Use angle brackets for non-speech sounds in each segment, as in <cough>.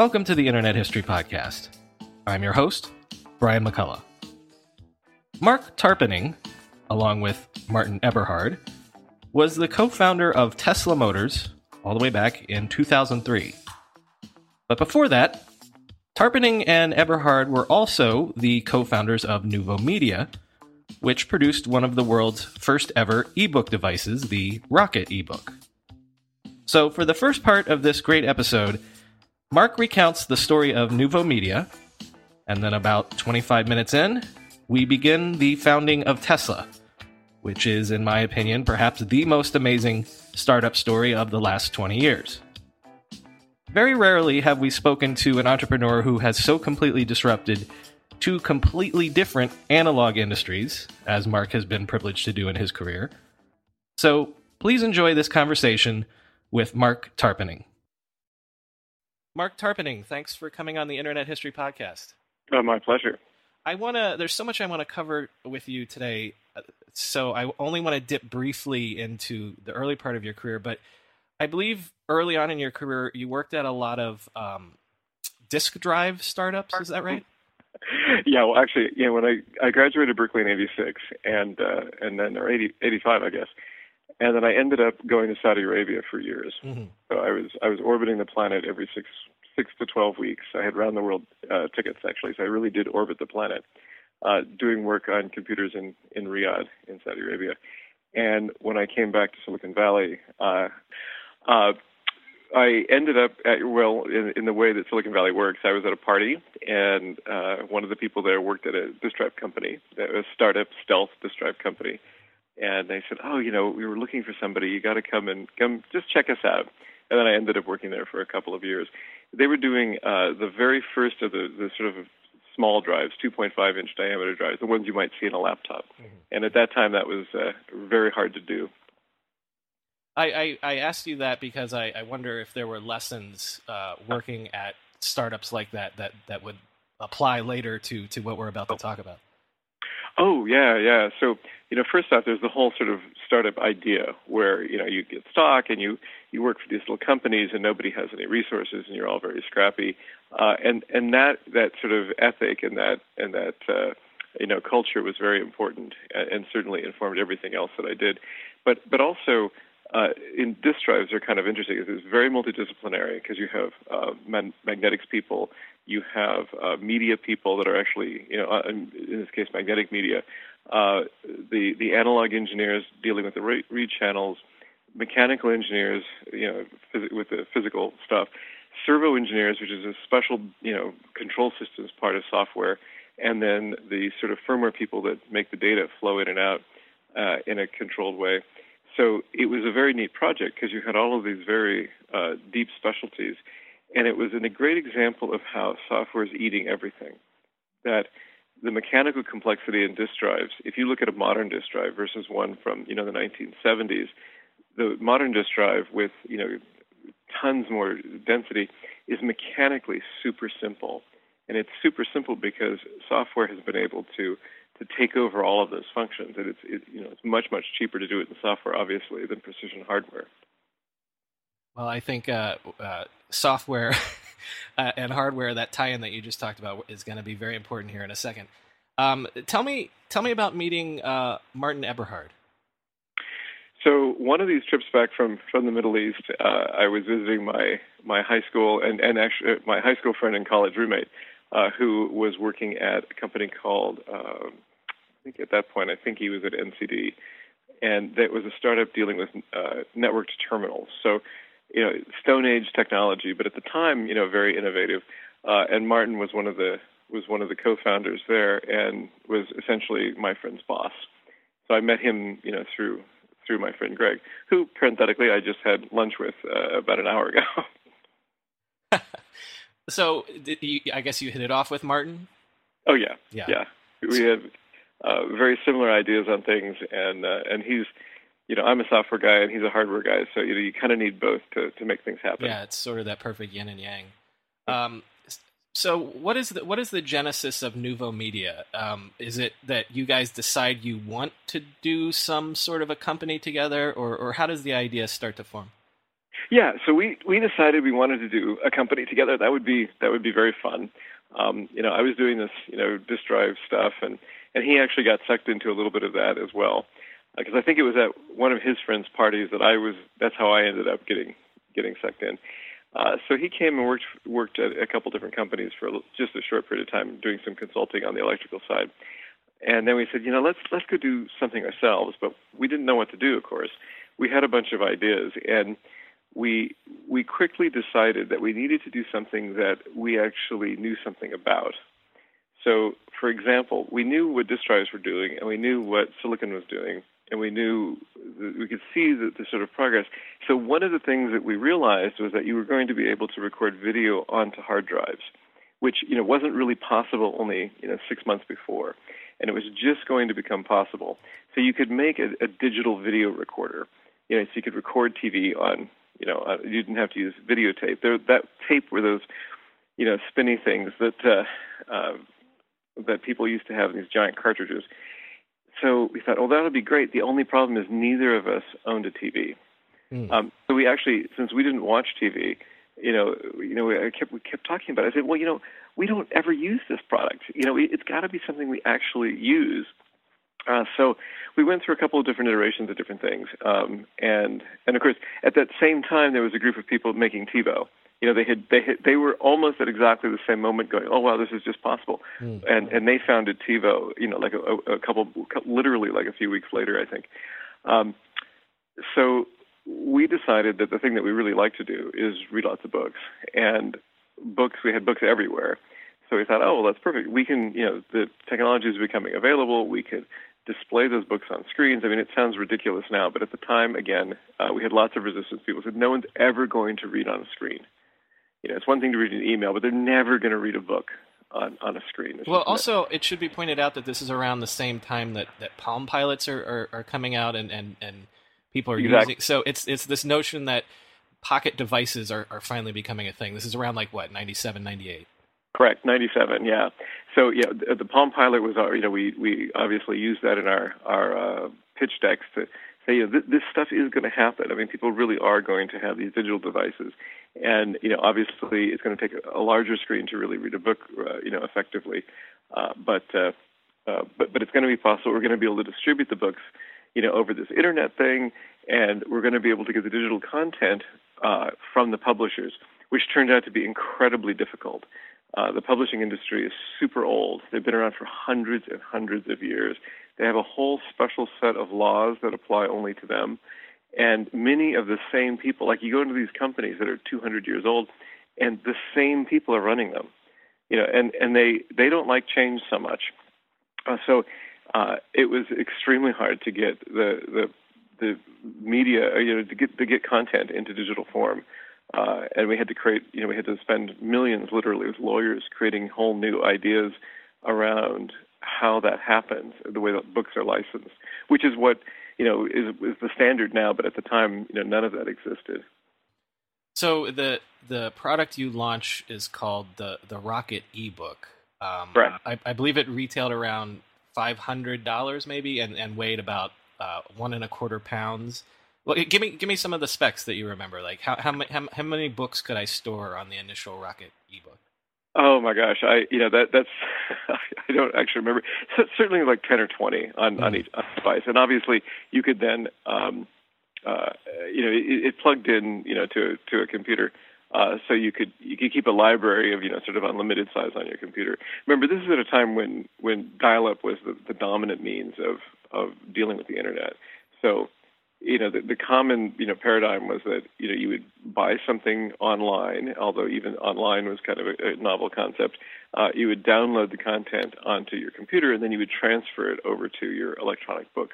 Welcome to the Internet History Podcast. I'm your host, Brian McCullough. Marc Tarpenning, along with Martin Eberhard, was the co founder of Tesla Motors all the way back in 2003. But before that, Tarpenning and Eberhard were also the co founders of NuvoMedia, which produced one of the world's first ever ebook devices, the Rocket ebook. So, for the first part of this great episode, Marc recounts the story of NuvoMedia, and then about 25 minutes in, we begin the founding of Tesla, which is, in my opinion, perhaps the most amazing startup story of the last 20 years. Very rarely have we spoken to an entrepreneur who has so completely disrupted two completely different analog industries, as Marc has been privileged to do in his career. So please enjoy this conversation with Marc Tarpenning. Marc Tarpenning, thanks for coming on the Internet History Podcast. Oh, my pleasure. I want to, there's so much I want to cover with you today. So I only want to dip briefly into the early part of your career, but I believe early on in your career, you worked at a lot of um, disk drive startups. Is that right? <laughs> yeah, well, actually, yeah, when I, I graduated Berkeley in 86 and, uh, and then, or 80, 85, I guess and then I ended up going to Saudi Arabia for years. Mm-hmm. So I was I was orbiting the planet every six six to twelve weeks. I had round the world uh, tickets actually, so I really did orbit the planet, uh, doing work on computers in in Riyadh in Saudi Arabia. And when I came back to Silicon Valley, uh, uh, I ended up at, well in, in the way that Silicon Valley works. I was at a party, and uh, one of the people there worked at a disk drive company, a startup stealth disk drive company and they said, "Oh, you know, we were looking for somebody. You got to come and come, just check us out." And then I ended up working there for a couple of years. They were doing uh, the very first of the, the sort of small drives, 2.5 inch diameter drives, the ones you might see in a laptop. Mm-hmm. And at that time, that was uh, very hard to do. I, I, I, asked you that because I, I wonder if there were lessons uh, working at startups like that that, that would apply later to, to what we're about to talk about. Oh yeah, yeah. So you know, first off, there's the whole sort of startup idea where you know you get stock and you you work for these little companies and nobody has any resources and you're all very scrappy, uh, and and that that sort of ethic and that and that uh, you know culture was very important and certainly informed everything else that I did, but but also. Uh, in disk drives are kind of interesting. It's very multidisciplinary because you have uh, man- magnetics people, you have uh, media people that are actually, you know, uh, in, this case, magnetic media. Uh, the the analog engineers dealing with the read, read channels, mechanical engineers, you know, phys- with the physical stuff, servo engineers, which is a special, you know, control systems part of software, and then the sort of firmware people that make the data flow in and out uh, in a controlled way. So it was a very neat project because you had all of these very uh, deep specialties and it was a great example of how software is eating everything. That the mechanical complexity in disk drives, if you look at a modern disk drive versus one from you know the 1970s, the modern disk drive with you know tons more density is mechanically super simple, and it's super simple because software has been able to to take over all of those functions, and it's it, you know it's much much cheaper to do it in software, obviously, than precision hardware. Well, I think uh, uh, software <laughs> uh, and hardware that tie-in that you just talked about is going to be very important here in a second. Um, tell me, tell me about meeting uh, Martin Eberhard. So one of these trips back from, from the Middle East, uh, I was visiting my my high school and and actually uh, my high school friend and college roommate, who was working at a company called um, think at that point I think he was at NCD, and that was a startup dealing with networked terminals. So you know, Stone Age technology, but at the time, you know, very innovative. Uh, and Martin was one of the was one of the co-founders there, and was essentially my friend's boss. So I met him, you know, through through my friend Greg, who parenthetically I just had lunch with uh, about an hour ago. <laughs> so you, I guess you hit it off with Martin. Oh yeah, yeah. yeah. We have uh, very similar ideas on things, and uh, and he's, you know, I'm a software guy and he's a hardware guy, so you know you kind of need both to to make things happen. Yeah, it's sort of that perfect yin and yang. Um, so what is the what is the genesis of NuvoMedia? Um, is it that you guys decide you want to do some sort of a company together, or or how does the idea start to form? Yeah, so we we decided we wanted to do a company together. That would be that would be very fun. Um, you know, I was doing this you know disk drive stuff, and and he actually got sucked into a little bit of that as well, because uh, I think it was at one of his friends' parties that I was. That's how I ended up getting getting sucked in. Uh, so he came and worked worked at a couple different companies for just a short period of time, doing some consulting on the electrical side. And then we said, you know, let's let's go do something ourselves. But we didn't know what to do. Of course, we had a bunch of ideas, and we we quickly decided that we needed to do something that we actually knew something about. So, for example, we knew what disk drives were doing, and we knew what silicon was doing, and we knew we could see the, the sort of progress. So one of the things that we realized was that you were going to be able to record video onto hard drives, which you know wasn't really possible only you know six months before, and it was just going to become possible. So you could make a, a digital video recorder. You know, so you could record TV on you know uh, you didn't have to use videotape. There, that tape were those you know spinny things that uh, uh, that people used to have these giant cartridges so we thought, well, that would be great. The only problem is neither of us owned a TV. Mm. Um, so we actually, since we didn't watch TV, you know, you know, we kept we kept talking about it. I said, well, you know, we don't ever use this product. You know, it's got to be something we actually use. Uh, so we went through a couple of different iterations of different things, um, and and of course, at that same time, there was a group of people making TiVo you know they had they had, they were almost at exactly the same moment going oh wow this is just possible. Mm. and and they founded TiVo you know like a, a couple literally like a few weeks later I think. Um, so we decided that the thing that we really like to do is read lots of books. And books we had books everywhere. So we thought oh well that's perfect. We can you know the technology is becoming available. We could display those books on screens. I mean, it sounds ridiculous now, but at the time, again, uh, we had lots of resistance. People said, no one's ever going to read on a screen you know, it's one thing to read an email, but they're never going to read a book on, on a screen. It's well, also, it should be pointed out that this is around the same time that, that Palm Pilots are, are, are coming out and, and, and people are exactly. using. So it's it's this notion that pocket devices are, are finally becoming a thing. This is around like what 97, 98? Correct, 97, yeah. So yeah, the, the Palm Pilot was, our, you know, we, we obviously used that in our, our uh, pitch decks to say, you know, th- this stuff is going to happen. I mean, people really are going to have these digital devices, and you know, obviously, it's going to take a, larger screen to really read a book, uh, you know, effectively. Uh, but uh, uh, but but it's going to be possible. We're going to be able to distribute the books, you know, over this internet thing, and we're going to be able to get the digital content uh, from the publishers, which turned out to be incredibly difficult. Uh, the publishing industry is super old. They've been around for hundreds and hundreds of years. They have a whole special set of laws that apply only to them. And many of the same people, like you go into these companies that are 200 years old, and the same people are running them, you know, and and they they don't like change so much. Uh, so uh, it was extremely hard to get the the the media, uh, you know, to get to get content into digital form. Uh, and we had to create, you know, we had to spend millions, literally, with lawyers, creating whole new ideas around how that happens, the way that books are licensed, which is what you know is, is the standard now. But at the time, you know, none of that existed. So the the product you launch is called the the Rocket ebook. Um, right. I, I, believe it retailed around five hundred dollars, maybe, and, and weighed about uh, one and a quarter pounds. Well, give me give me some of the specs that you remember. Like how how, how, how many books could I store on the initial Rocket ebook? Oh my gosh, I you know that that's <laughs> I don't actually remember. So certainly like ten or twenty on mm. on each device, and obviously you could then um, uh, you know it, it plugged in you know to to a computer. Uh, so you could you could keep a library of you know sort of unlimited size on your computer. Remember, this is at a time when when dial-up was the, the dominant means of of dealing with the internet. So you know, the, the common, you know, paradigm was that, you know, you would buy something online, although even online was kind of a, a novel concept. Uh, you would download the content onto your computer and then you would transfer it over to your electronic book.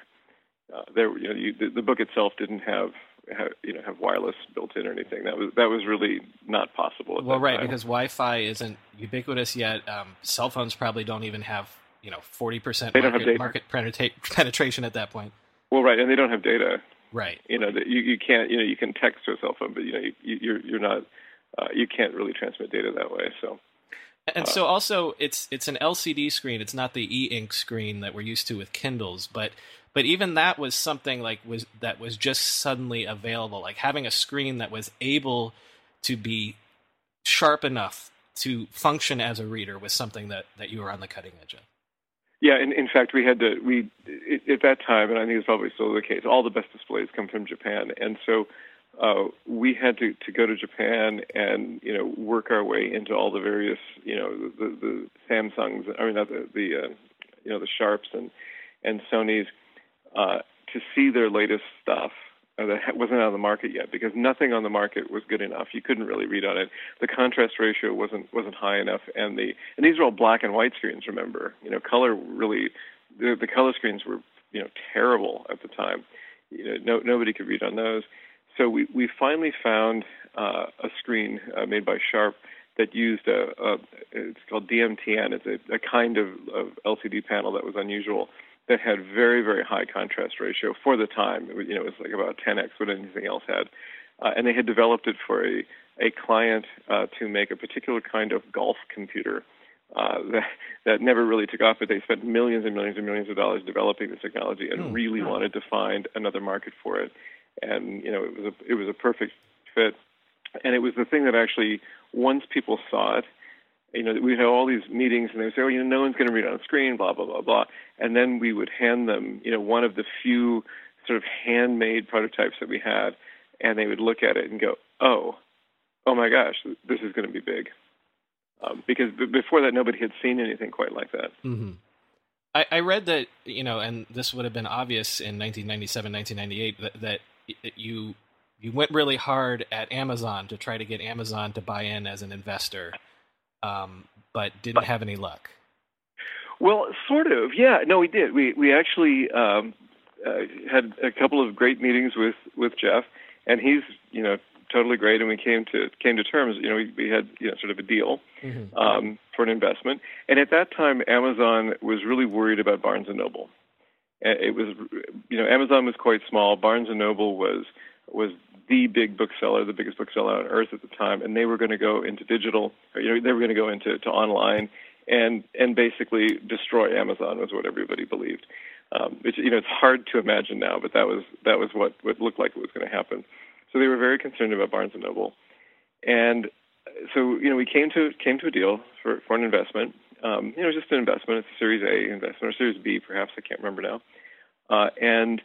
uh, there, you know, you, the, the book itself didn't have, have, you know, have wireless built in or anything. That was that was really not possible. well, right, time. because Wi-Fi isn't ubiquitous yet. Um, cell phones probably don't even have you know forty percent market, market <laughs> penetration at that point. Well, right, and they don't have data. Right. You know that you, you can't you know you can text to a cell phone, but you know you, you're you're not uh, you can't really transmit data that way. So. And uh, so also it's it's an LCD screen. It's not the e-ink screen that we're used to with Kindles, but but even that was something like was that was just suddenly available. Like having a screen that was able to be sharp enough to function as a reader was something that that you were on the cutting edge of. Yeah, in, in fact, we had to we at that time, and I think it's probably still the case. All the best displays come from Japan, and so uh, we had to, to go to Japan and you know work our way into all the various you know the, the Samsungs. I mean, the the uh, you know the Sharps and and Sony's uh, to see their latest stuff that wasn't out on the market yet because nothing on the market was good enough. You couldn't really read on it. The contrast ratio wasn't wasn't high enough, and the and these were all black and white screens. Remember, you know, color really the the color screens were you know terrible at the time. You know, no nobody could read on those. So we we finally found uh, a screen uh, made by Sharp that used a, a it's called DMTN. It's a, a kind of, of LCD panel that was unusual that had very, very high contrast ratio for the time. It was, you know, it was like about 10x what anything else had. Uh, and they had developed it for a, a client uh, to make a particular kind of golf computer uh, <laughs> that, that never really took off, but they spent millions and millions and millions of dollars developing this technology and mm, really wanted to find another market for it. And, you know, it was a, it was a perfect fit. And it was the thing that actually, once people saw it, you know, we'd have all these meetings and they would say, oh, you know, no one's going to read on the screen, blah, blah, blah, blah. And then we would hand them, you know, one of the few sort of handmade prototypes that we had, and they would look at it and go, oh, oh my gosh, this is going to be big. Um, because b- before that, nobody had seen anything quite like that. Mm-hmm. I, I read that, you know, and this would have been obvious in 1997, 1998, that, that, that you you went really hard at Amazon to try to get Amazon to buy in as an investor um, but didn't have any luck. Well, sort of. Yeah. No, we did. We we actually um, uh, had a couple of great meetings with with Jeff, and he's you know totally great. And we came to came to terms. You know, we, we had you know sort of a deal mm-hmm. um, for an investment. And at that time, Amazon was really worried about Barnes and Noble. It was you know Amazon was quite small. Barnes and Noble was was the big bookseller, the biggest bookseller on earth at the time, and they were going to go into digital. You know, they were going to go into to online and and basically destroy Amazon was what everybody believed. Um, which you know it's hard to imagine now, but that was that was what what looked like it was going to happen. So they were very concerned about Barnes and Noble, and so you know we came to came to a deal for for an investment. Um, you know, just an investment. It's a Series A investment or Series B, perhaps. I can't remember now. Uh, and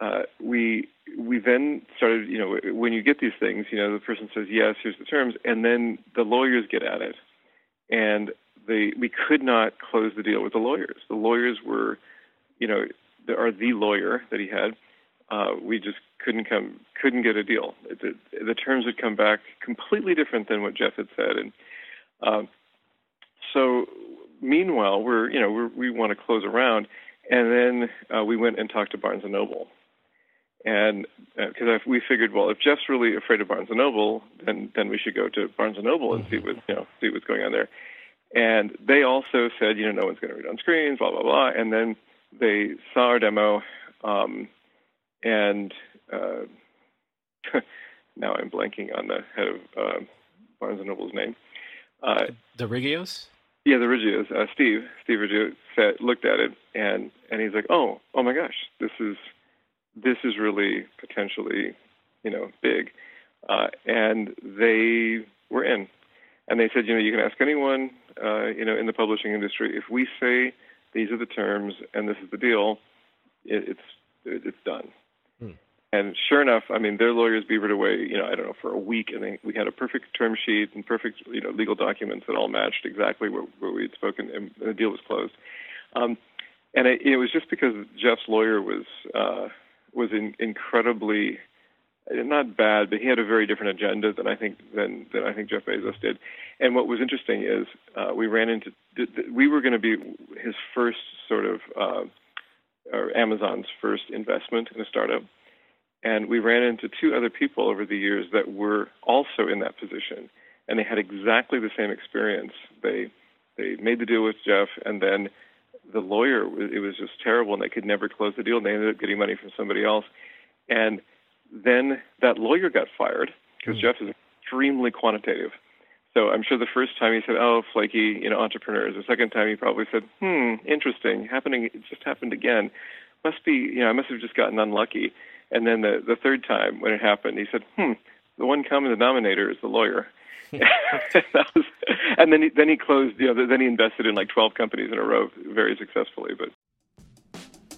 uh, we we then started, you know, when you get these things, you know, the person says yes, here's the terms, and then the lawyers get at it, and they we could not close the deal with the lawyers. The lawyers were, you know, the, or the lawyer that he had, uh, we just couldn't come couldn't get a deal. The, the terms would come back completely different than what Jeff had said, and uh, so meanwhile, we're you know we're, we want to close around, and then uh, we went and talked to Barnes and Noble and because uh, we figured, well, if Jeff's really afraid of Barnes and Noble, then then we should go to Barnes and Noble and see what you know see what's going on there. And they also said, you know, no one's going to read on screens, blah blah blah. And then they saw our demo, um, and uh, <laughs> now I'm blanking on the head of uh, Barnes and Noble's name. Uh, the Riggios. Yeah, the Riggios. Uh, Steve, Steve Riggio, said, looked at it and and he's like, oh, oh my gosh, this is this is really potentially, you know, big. Uh, and they were in. And they said, you know, you can ask anyone, uh, you know, in the publishing industry, if we say these are the terms and this is the deal, it, it's it's done. Hmm. And sure enough, I mean, their lawyers beavered away, you know, I don't know, for a week, and they, we had a perfect term sheet and perfect, you know, legal documents that all matched exactly what, what we had spoken, and the deal was closed. Um, and it, it was just because Jeff's lawyer was uh, was in, incredibly not bad, but he had a very different agenda than I think than than I think Jeff Bezos did. And what was interesting is uh, we ran into we were going to be his first sort of uh, or Amazon's first investment in a startup. And we ran into two other people over the years that were also in that position, and they had exactly the same experience. They they made the deal with Jeff, and then the lawyer it was just terrible, and they could never close the deal. And they ended up getting money from somebody else, and then that lawyer got fired because mm. Jeff is extremely quantitative. So I'm sure the first time he said, "Oh, flaky, you know, entrepreneurs." The second time he probably said, "Hmm, interesting. Happening. It just happened again. Must be, you know, I must have just gotten unlucky." And then the the third time when it happened, he said, "Hmm, the one common denominator is the lawyer." <laughs> and then he, then he closed. You know, then he invested in like 12 companies in a row very successfully. But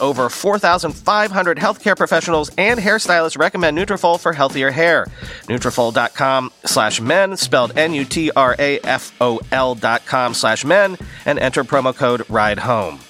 over 4,500 healthcare professionals and hairstylists recommend Nutrafol for healthier hair. Nutrafol.com slash men, spelled N-U-T-R-A-F-O-L dot com slash men, and enter promo code RIDEHOME.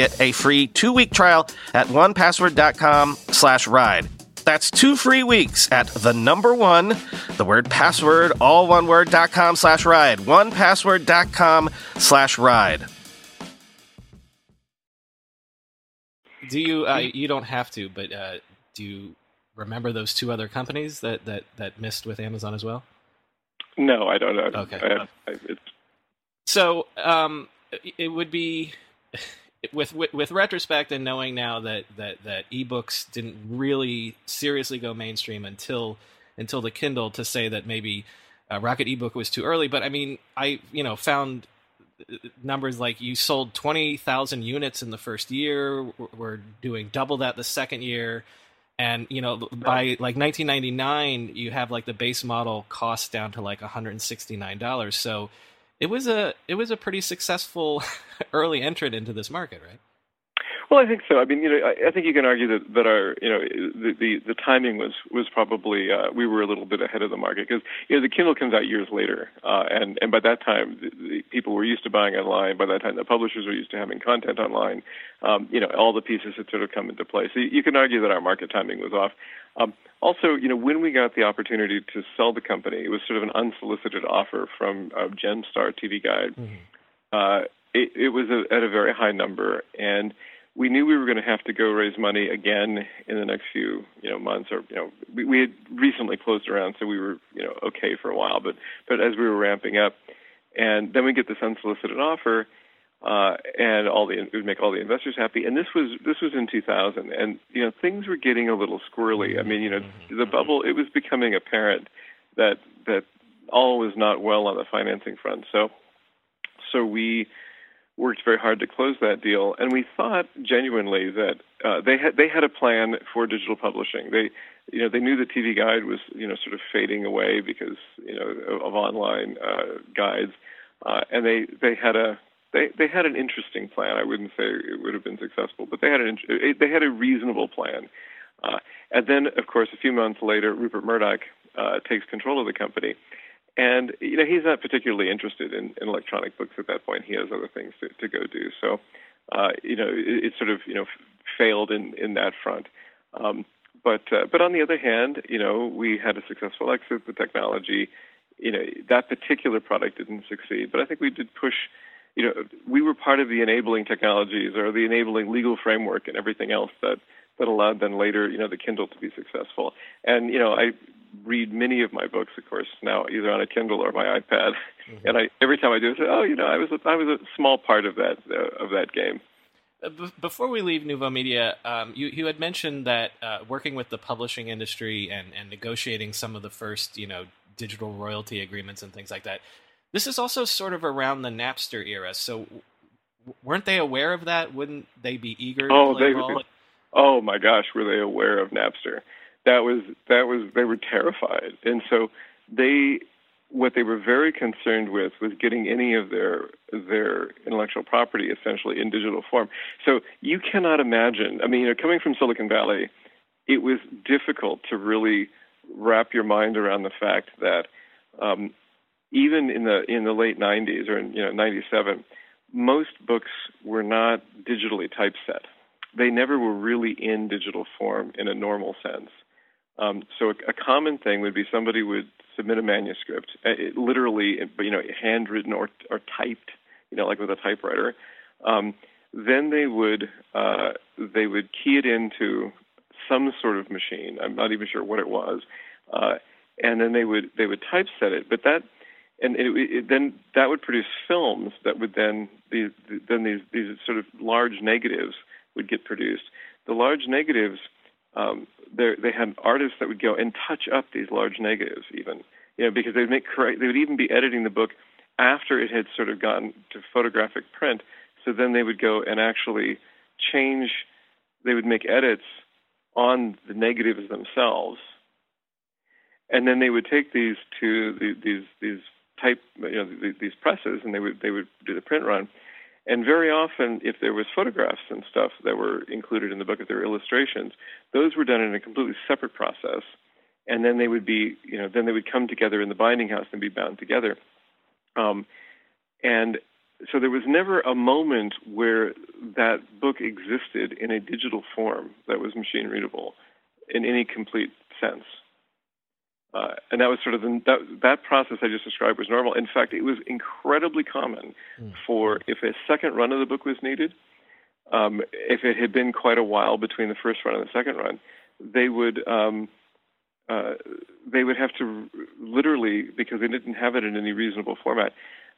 get a free two-week trial at onepassword.com slash ride. That's two free weeks at the number one, the word password, all one word, dot com slash ride. Onepassword.com slash ride. Do you, uh, you don't have to, but uh, do you remember those two other companies that, that, that missed with Amazon as well? No, I don't know. Okay. I, I, so um, it would be with, with, with retrospect and knowing now that that that ebooks didn't really seriously go mainstream until until the Kindle to say that maybe uh, Rocket ebook was too early. But I mean, I you know found numbers like you sold twenty thousand units in the first year. We're doing double that the second year. And you know, by like 1999, you have like the base model cost down to like 169 dollars. So it was a it was a pretty successful <laughs> early entrant into this market, right? Well, I think so. I mean, you know, I, I think you can argue that that our, you know, the the, the timing was was probably uh, we were a little bit ahead of the market because you know the Kindle comes out years later, uh, and and by that time the, the people were used to buying online. By that time, the publishers were used to having content online. Um, you know, all the pieces had sort of come into place. So you can argue that our market timing was off. Um, also, you know, when we got the opportunity to sell the company, it was sort of an unsolicited offer from uh, Gemstar TV Guide. Mm-hmm. Uh, it, it was a, at a very high number, and we knew we were going to have to go raise money again in the next few you know months or you know we, we had recently closed around so we were you know okay for a while but but as we were ramping up and then we get this unsolicited offer uh and all the it would make all the investors happy and this was this was in 2000 and you know things were getting a little squirrely i mean you know mm-hmm. the bubble it was becoming apparent that that all was not well on the financing front so so we worked very hard to close that deal, and we thought genuinely that uh, they had they had a plan for digital publishing. They you know they knew the TV Guide was you know sort of fading away because you know of, of online uh, guides, uh, and they they had a they they had an interesting plan. I wouldn't say it would have been successful, but they had an they had a reasonable plan. Uh, and then, of course, a few months later, Rupert Murdoch uh, takes control of the company, and you know he's not particularly interested in, in electronic books at that point. He has other things to, to go do. So, uh, you know, it, it sort of you know failed in in that front. Um, but uh, but on the other hand, you know, we had a successful exit. The technology, you know, that particular product didn't succeed, but I think we did push you know, we were part of the enabling technologies or the enabling legal framework and everything else that that allowed then later, you know, the Kindle to be successful. And you know, I read many of my books, of course, now either on a Kindle or my iPad. Mm-hmm. And I every time I do, I say, oh, you know, I was a, I was a small part of that uh, of that game. Uh, before we leave NuvoMedia, um, you, you had mentioned that uh, working with the publishing industry and, and negotiating some of the first, you know, digital royalty agreements and things like that. This is also sort of around the Napster era, so weren't they aware of that? Wouldn't they be eager oh, they, ball? Oh my gosh, were they aware of Napster? That was that was they were terrified, and so they what they were very concerned with was getting any of their their intellectual property essentially in digital form. So you cannot imagine. I mean, you know, coming from Silicon Valley, it was difficult to really wrap your mind around the fact that um, even in the in the late 90s or in you know 97, most books were not digitally typeset. They never were really in digital form in a normal sense. Um, so a, a, common thing would be somebody would submit a manuscript, uh, it, literally, you know, handwritten or or typed, you know, like with a typewriter. Um, then they would uh, they would key it into some sort of machine. I'm not even sure what it was, uh, and then they would they would typeset it. But that and it, it, then that would produce films that would then these then these these sort of large negatives would get produced. The large negatives, um, they had artists that would go and touch up these large negatives, even you know, because they'd make correct. They would even be editing the book after it had sort of gotten to photographic print. So then they would go and actually change. They would make edits on the negatives themselves, and then they would take these to the, these these type you know these presses, and they would they would do the print run. And very often, if there was photographs and stuff that were included in the book, if there were illustrations, those were done in a completely separate process. And then they would be, you know, then they would come together in the binding house and be bound together. Um, and so there was never a moment where that book existed in a digital form that was machine readable in any complete sense. Uh, and that was sort of the, that, that process I just described was normal. In fact, it was incredibly common mm. for if a second run of the book was needed, um, if it had been quite a while between the first run and the second run, they would um, uh, they would have to literally because they didn't have it in any reasonable format.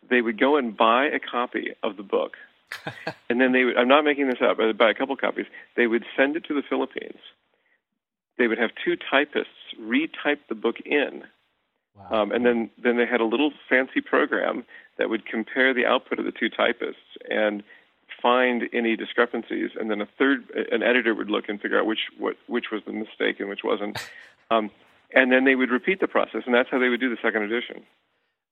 They would go and buy a copy of the book, <laughs> and then they would. I'm not making this up. But buy a couple copies. They would send it to the Philippines they would have two typists retype the book in. Wow. Um, and then, then they had a little fancy program that would compare the output of the two typists and find any discrepancies. And then a third, an editor would look and figure out which what, which was the mistake and which wasn't. <laughs> Um, and then they would repeat the process, and that's how they would do the second edition.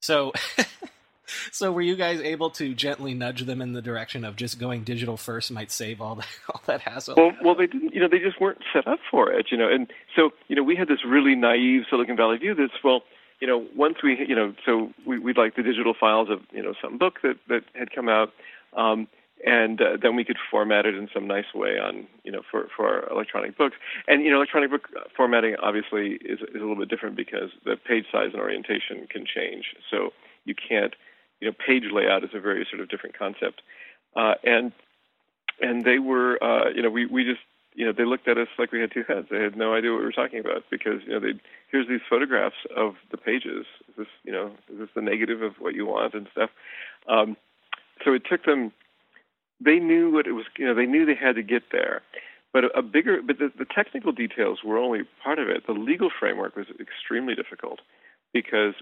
So, <laughs> <laughs> so were you guys able to gently nudge them in the direction of just going digital first might save all that <laughs> all that hassle? Well, well, they didn't. You know, they just weren't set up for it. You know, and so you know, we had this really naive Silicon Valley view. That's well, you know, once we, you know, so we, we'd like the digital files of you know some book that that had come out. Um, and uh, then we could format it in some nice way on you know for for our electronic books and you know electronic book formatting obviously is is a little bit different because the page size and orientation can change so you can't you know, page layout is a very sort of different concept. Uh, and and they were, uh, you know, we we just, you know, they looked at us like we had two heads. They had no idea what we were talking about because, you know, they here's these photographs of the pages. Is this, you know, is this the negative of what you want and stuff? Um, so it took them. They knew what it was. You know, they knew they had to get there. But a, bigger, but the, the technical details were only part of it. The legal framework was extremely difficult because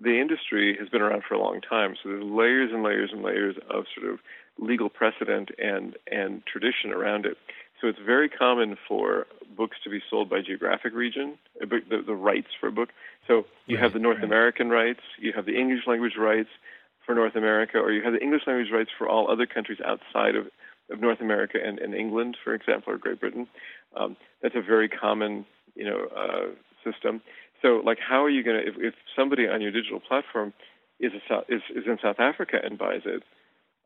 the industry has been around for a long time, so there's layers and layers and layers of sort of legal precedent and and tradition around it. So it's very common for books to be sold by geographic region, uh, the, the rights for a book. So you right, have the North right. American rights, you have the English language rights for North America, or you have the English language rights for all other countries outside of, of North America and, and England, for example, or Great Britain. Um, that's a very common, you know, uh, system. So, like, how are you going to, if, if somebody on your digital platform is, a, is is in South Africa and buys it,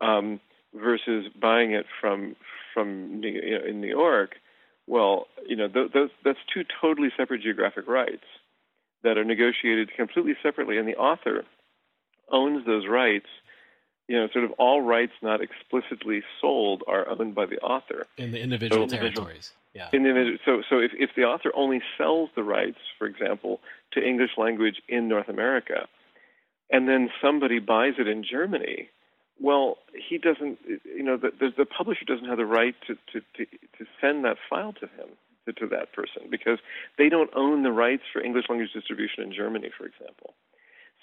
um, versus buying it from from you know, in New York, well, you know, th- those that's two totally separate geographic rights that are negotiated completely separately, and the author owns those rights. You know, sort of all rights not explicitly sold are owned by the author in the individual so, territories. Yeah. In the, so, so if, if the author only sells the rights, for example, to English language in North America, and then somebody buys it in Germany, well, he doesn't. You know, the, the, the publisher doesn't have the right to, to, to, to send that file to him to, to that person because they don't own the rights for English language distribution in Germany, for example.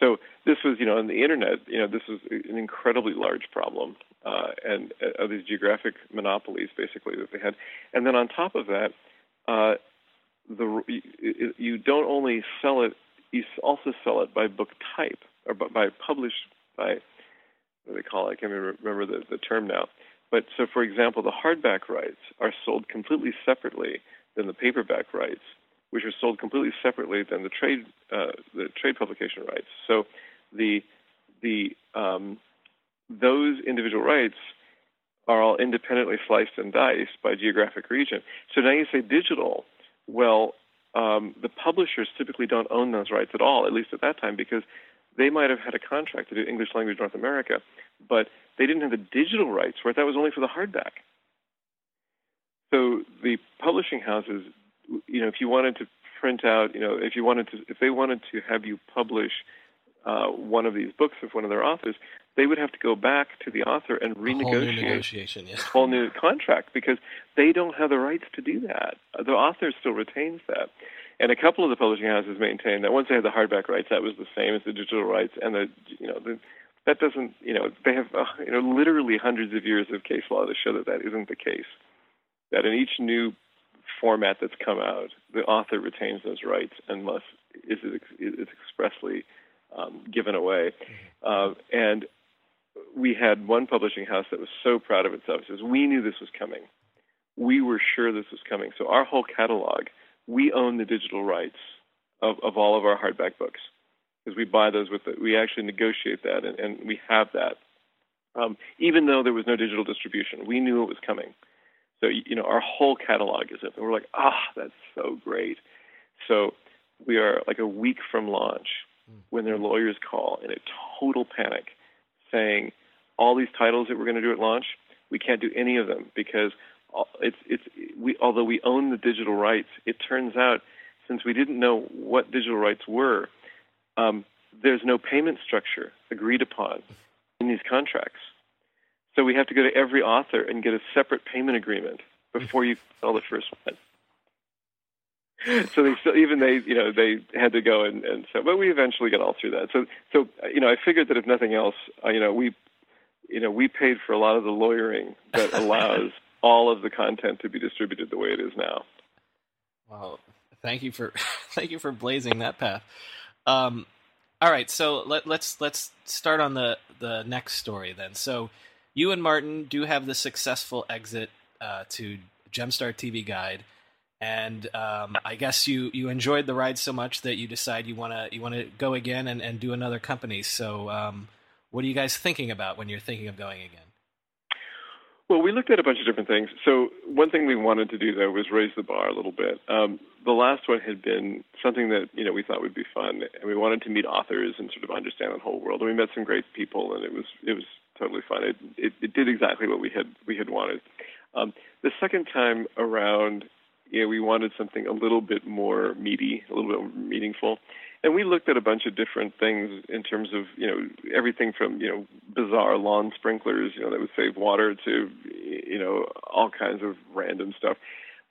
So this was, you know, on the internet, you know, this was an incredibly large problem, uh, and uh, these geographic monopolies basically that they had. And then on top of that, uh, the you, don't only sell it, you also sell it by book type or by, by published by what do they call it. I can't remember the, the term now. But so, for example, the hardback rights are sold completely separately than the paperback rights, which are sold completely separately than the trade uh, the trade publication rights. So, the the um, those individual rights are all independently sliced and diced by geographic region. So now you say digital. Well, um, the publishers typically don't own those rights at all, at least at that time, because they might have had a contract to do English language North America, but they didn't have the digital rights for it. That was only for the hardback. So the publishing houses, you know, if you wanted to print out, you know, if you wanted to, if they wanted to have you publish uh, one of these books of one of their authors, they would have to go back to the author and renegotiate a yeah. whole new contract because they don't have the rights to do that. The author still retains that. And a couple of the publishing houses maintain that once they had the hardback rights, that was the same as the digital rights, and the you know the, that doesn't you know they have uh, you know literally hundreds of years of case law to show that that isn't the case. That in each new format that's come out, the author retains those rights unless is is expressly um, given away. Mm-hmm. Uh, and we had one publishing house that was so proud of itself. It says we knew this was coming. We were sure this was coming. So our whole catalog we own the digital rights of, of all of our hardback books because we buy those with the, we actually negotiate that and, and we have that. Um, even though there was no digital distribution, we knew it was coming. So you know our whole catalog is up, and we're like, ah, oh, that's so great. So we are like a week from launch when their lawyers call in a total panic, saying all these titles that we're going to do at launch, we can't do any of them because it's it's we although we own the digital rights, it turns out since we didn't know what digital rights were, um, there's no payment structure agreed upon in these contracts. So we have to go to every author and get a separate payment agreement before you sell the first one. so they still, even they, you know, they had to go and, and so, but we eventually got all through that. So, so, you know, I figured that if nothing else, uh, you know, we, you know, we paid for a lot of the lawyering that <laughs> allows all of the content to be distributed the way it is now. Well, thank you for <laughs> thank you for blazing that path. Um, all right, so let, let's let's start on the the next story then. So, you and Martin do have the successful exit uh, to Gemstar TV Guide, and um, I guess you you enjoyed the ride so much that you decide you want to you want to go again and, and do another company. So, um, what are you guys thinking about when you're thinking of going again? Well, we looked at a bunch of different things. So one thing we wanted to do though was raise the bar a little bit. Um, the last one had been something that you know we thought would be fun, and we wanted to meet authors and sort of understand the whole world. And we met some great people, and it was it was totally fine. It it, it did exactly what we had we had wanted. Um, the second time around, you know, we wanted something a little bit more meaty, a little bit more meaningful and we looked at a bunch of different things in terms of you know everything from you know bizarre lawn sprinklers you know that would save water to you know all kinds of random stuff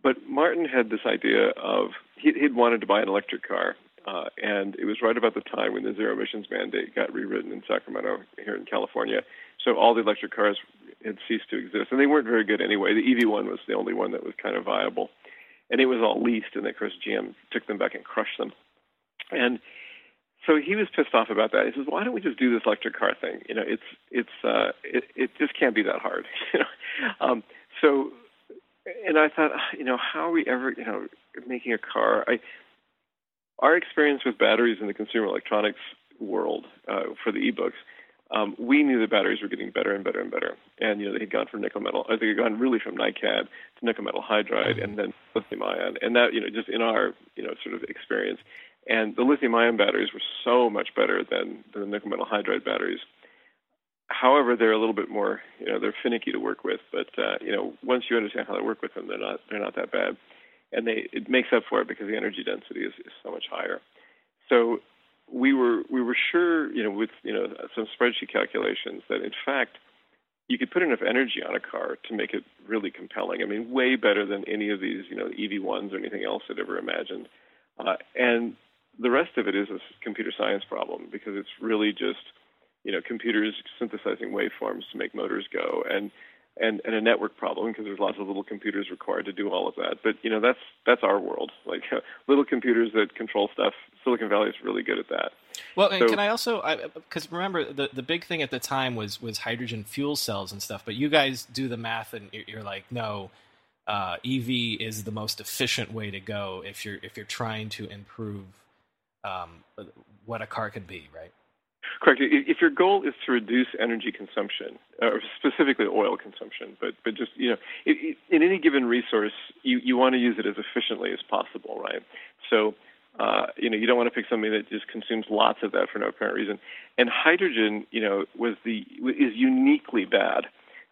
but martin had this idea of he, he'd wanted to buy an electric car uh, and it was right about the time when the zero emissions mandate got rewritten in sacramento here in california so all the electric cars had ceased to exist, and they weren't very good anyway. The EV1 was the only one that was kind of viable, and it was all leased, and of course GM took them back and crushed them. And so he was pissed off about that. He says, "Why don't we just do this electric car thing? You know, it's it's uh, it it just can't be that hard." <laughs> you know, um, so and I thought, you know, how are we ever, you know, making a car? I our experience with batteries in the consumer electronics world uh, for the e-books, um, we knew the batteries were getting better and better and better. And you know, they had gone from nickel metal, I think had gone really from NiCad to nickel metal hydride, and then lithium ion, and that you know, just in our you know sort of experience. And the lithium ion batteries were so much better than, than the nickel metal hydride batteries. However, they're a little bit more, you know, they're finicky to work with. But uh, you know, once you understand how to work with them, they're not they're not that bad, and they it makes up for it because the energy density is, is so much higher. So we were we were sure, you know, with you know some spreadsheet calculations that in fact you could put enough energy on a car to make it really compelling. I mean, way better than any of these, you know, EV ones or anything else I'd ever imagined. Uh, and the rest of it is a computer science problem because it's really just you know computers synthesizing waveforms to make motors go and and and a network problem because there's lots of little computers required to do all of that. But you know that's that's our world. Like uh, <laughs> little computers that control stuff silicon valley is really good at that. Well so, can i also because remember the the big thing at the time was was hydrogen fuel cells and stuff but you guys do the math and you're like no uh, ev is the most efficient way to go if you're if you're trying to improve um, what a car could be, right? Correct. If your goal is to reduce energy consumption, or specifically oil consumption, but but just you know, in any given resource, you you want to use it as efficiently as possible, right? So. Uh, you know, you don't want to pick something that just consumes lots of that for no apparent reason. And hydrogen, you know, was the is uniquely bad.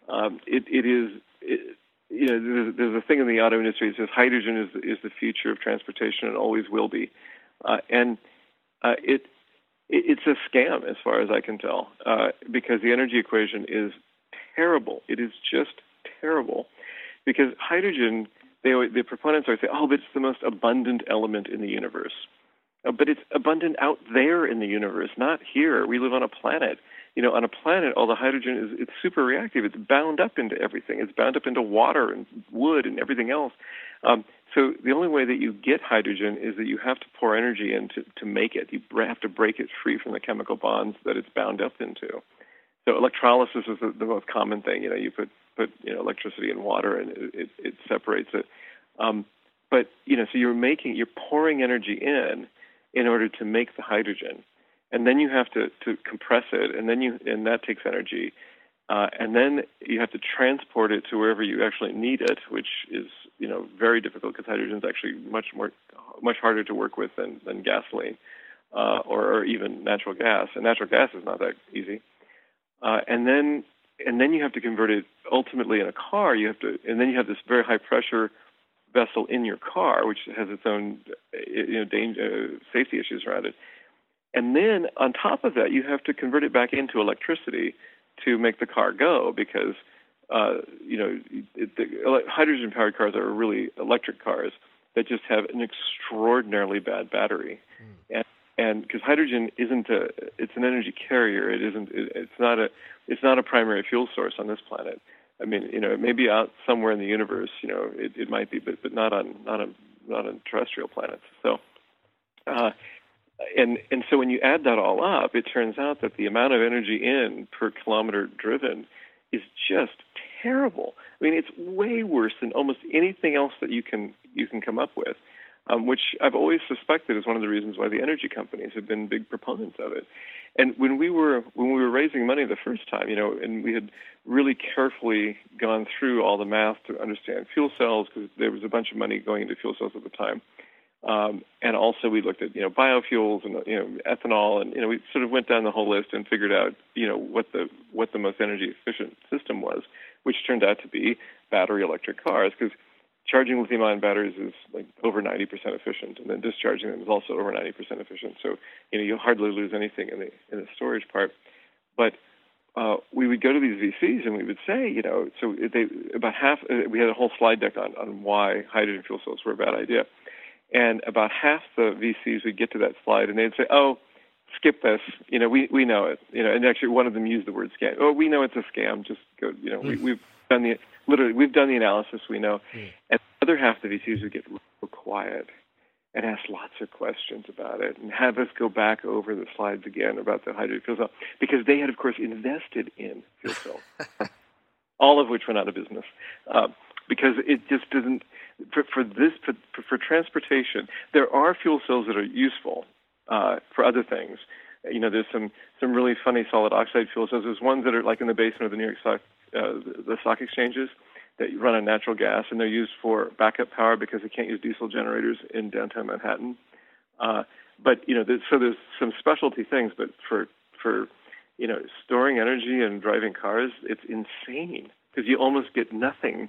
Um, it, it is, it, you know, there's, there's a thing in the auto industry that says hydrogen is is the future of transportation and always will be. Uh, and uh, it, it's a scam as far as I can tell, uh, because the energy equation is terrible. It is just terrible, because hydrogen. They, the proponents always say, "Oh, but it's the most abundant element in the universe." Uh, but it's abundant out there in the universe, not here. We live on a planet. You know, on a planet, all the hydrogen is it's super reactive. It's bound up into everything. It's bound up into water and wood and everything else. Um, so the only way that you get hydrogen is that you have to pour energy in to, to make it. You have to break it free from the chemical bonds that it's bound up into. So electrolysis is the, the most common thing. You know, you put put you know electricity in water and it, it, it separates it. Um, but you know, so you're making you're pouring energy in in order to make the hydrogen, and then you have to to compress it, and then you and that takes energy. Uh, and then you have to transport it to wherever you actually need it, which is you know very difficult because hydrogen is actually much more much harder to work with than than gasoline uh, or, or even natural gas. And natural gas is not that easy. Uh, and then and then you have to convert it ultimately in a car. You have to and then you have this very high pressure vessel in your car, which has its own you know danger, safety issues around it. And then on top of that, you have to convert it back into electricity to make the car go because uh, you know it, the hydrogen powered cars are really electric cars that just have an extraordinarily bad battery. Mm. and and because hydrogen isn't a it's an energy carrier. It isn't it, it's not a it's not a primary fuel source on this planet. I mean you know it may be out somewhere in the universe you know it, it might be but but not on not on not on terrestrial planets. So uh and and so when you add that all up, it turns out that the amount of energy in per kilometer driven is just terrible. I mean, it's way worse than almost anything else that you can you can come up with, um, which I've always suspected is one of the reasons why the energy companies have been big proponents of it. And when we were when we were raising money the first time, you know, and we had really carefully gone through all the math to understand fuel cells because there was a bunch of money going into fuel cells at the time. Um, and also we looked at you know biofuels and you know ethanol and you know we sort of went down the whole list and figured out you know what the what the most energy efficient system was, which turned out to be battery electric cars because charging lithium ion batteries is like over 90% efficient and then discharging them is also over 90% efficient. So you know you hardly lose anything in the in the storage part, but uh, we would go to these VCs and we would say, you know, so they about half. Uh, we had a whole slide deck on on why hydrogen fuel cells were a bad idea and about half the VCs would get to that slide and they'd say, "Oh, skip this. You know, we we know it. You know, and actually one of them used the word scam. Oh, we know it's a scam. Just go. You know, mm. we, hmm. we've done the literally we've done the analysis. We know. Mm. And the other half of the VCs would get real quiet and ask lots of questions about it and have us go back over the slides again about the hydrogen fuel cell because they had, of course, invested in fuel cell, <laughs> all of which went out of business uh, because it just doesn't. For, for this, for, for transportation, there are fuel cells that are useful uh, for other things. You know, there's some some really funny solid oxide fuel cells. There's ones that are like in the basement of the New York Stock, uh, the stock exchanges that run on natural gas, and they're used for backup power because they can't use diesel generators in downtown Manhattan. Uh, but you know, there's, so there's some specialty things, but for for you know storing energy and driving cars, it's insane because you almost get nothing,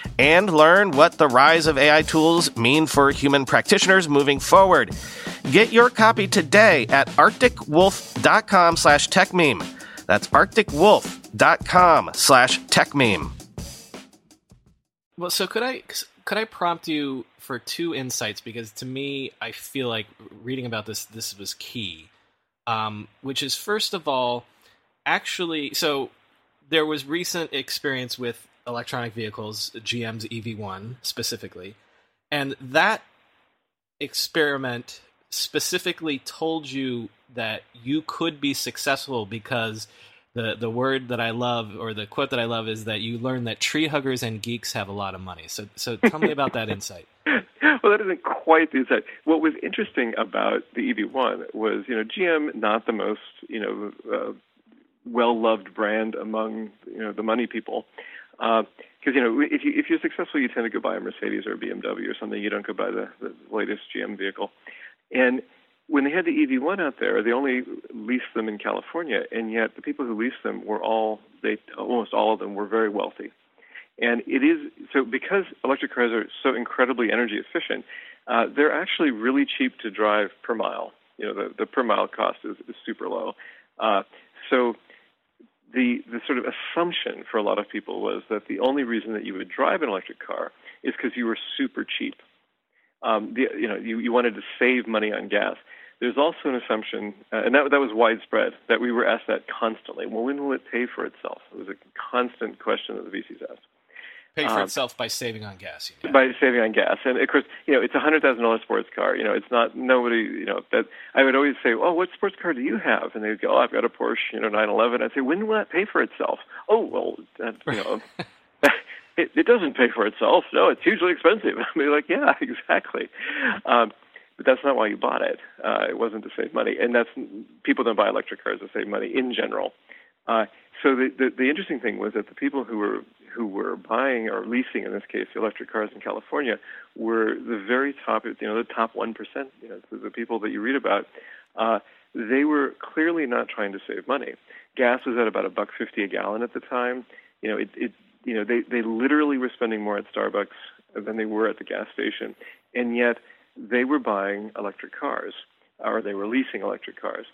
and learn what the rise of AI tools mean for human practitioners moving forward. Get your copy today at arcticwolf.com slash techmeme. That's arcticwolf.com slash techmeme. Well, so could I could I prompt you for two insights because to me I feel like reading about this this was key, um, which is first of all, actually, so there was recent experience with electronic vehicles, GM's EV1 specifically, and that experiment specifically told you that you could be successful because the the word that I love or the quote that I love is that you learn that tree huggers and geeks have a lot of money. So so tell me about that insight. <laughs> Well, that isn't quite the insight. What was interesting about the EV1 was, you know, GM not the most, you know, uh, well loved brand among you know the money people. Because uh, you know, if you if you're successful, you tend to go buy a Mercedes or a BMW or something. You don't go buy the, the latest GM vehicle. And when they had the EV1 out there, they only leased them in California, and yet the people who leased them were all they almost all of them were very wealthy. And it is so because electric cars are so incredibly energy efficient, uh, they're actually really cheap to drive per mile. You know, the, the per mile cost is, is super low. Uh, so the the sort of assumption for a lot of people was that the only reason that you would drive an electric car is because you were super cheap um, the, you know, you, you wanted to save money on gas. There's also an assumption, uh, and that, that was widespread, that we were asked that constantly. Well, when will it pay for itself? It was a constant question that the VCs asked. Pay for um, itself by saving on gas. You know? By saving on gas, and of course, you know, it's a hundred thousand dollars sports car. You know, it's not nobody. You know, that I would always say, "Oh, what sports car do you have?" And they would go, "Oh, I've got a Porsche, you know, 911." I'd say, "When will that pay for itself?" Oh, well, that, you know. <laughs> <laughs> it, it doesn't pay for itself. No, it's hugely expensive. <laughs> I mean, like, yeah, exactly. Um, but that's not why you bought it. Uh, it wasn't to save money, and that's people don't buy electric cars to save money in general. Uh, so the, the the interesting thing was that the people who were who were buying or leasing, in this case, electric cars in California, were the very top, you know, the top one percent. You know, the, people that you read about. Uh, they were clearly not trying to save money. Gas was at about a buck fifty a gallon at the time. You know, it, it you know they they literally were spending more at Starbucks than they were at the gas station, and yet they were buying electric cars or they were leasing electric cars,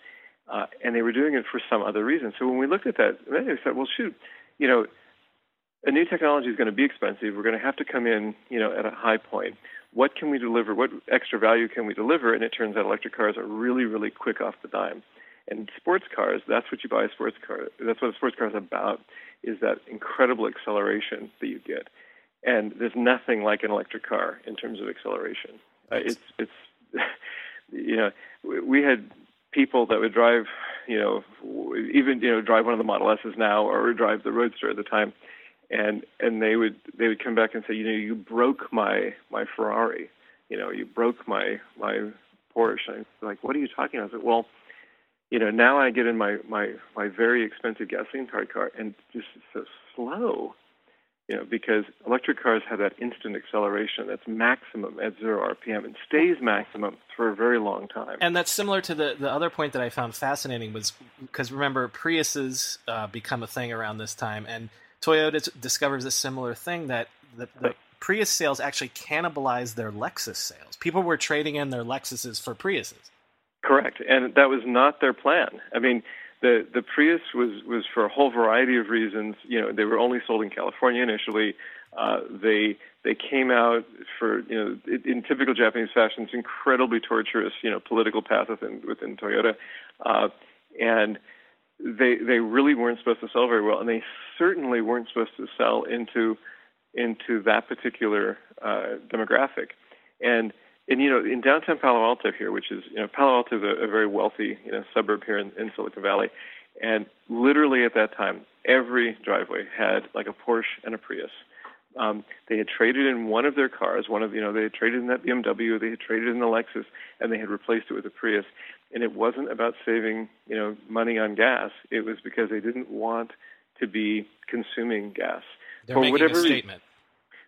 uh, and they were doing it for some other reason. So when we looked at that, we said, well, shoot, you know, a new technology is going to be expensive. We're going to have to come in, you know, at a high point. What can we deliver? What extra value can we deliver? And it turns out electric cars are really, really quick off the dime. And sports cars, that's what you buy a sports car. That's what a sports car is about, is that incredible acceleration that you get. And there's nothing like an electric car in terms of acceleration. Uh, it's it's <laughs> you know we had people that would drive you know even you know drive one of the Model S's now or drive the Roadster at the time, and and they would they would come back and say you know you broke my my Ferrari, you know you broke my my Porsche. I'm like what are you talking about? I said well you know now I get in my my my very expensive gasoline powered car and just so slow you know, because electric cars have that instant acceleration that's maximum at zero RPM and stays maximum for a very long time. And that's similar to the, the other point that I found fascinating was because remember Priuses uh, become a thing around this time, and Toyota discovers a similar thing that the, the Prius sales actually cannibalize their Lexus sales. People were trading in their Lexuses for Priuses. Correct, and that was not their plan. I mean, the the Prius was was for a whole variety of reasons. You know, they were only sold in California initially. Uh, they they came out for you know in, in typical Japanese fashion, it's incredibly torturous you know political path within within Toyota, uh, and they they really weren't supposed to sell very well, and they certainly weren't supposed to sell into into that particular uh, demographic, and and you know, in downtown Palo Alto here, which is you know, Palo Alto is a, a very wealthy you know suburb here in, in Silicon Valley, and literally at that time, every driveway had like a Porsche and a Prius. Um, they had traded in one of their cars, one of you know, they had traded in that BMW, they had traded in the Lexus, and they had replaced it with a Prius. And it wasn't about saving you know money on gas; it was because they didn't want to be consuming gas. They're For making whatever a statement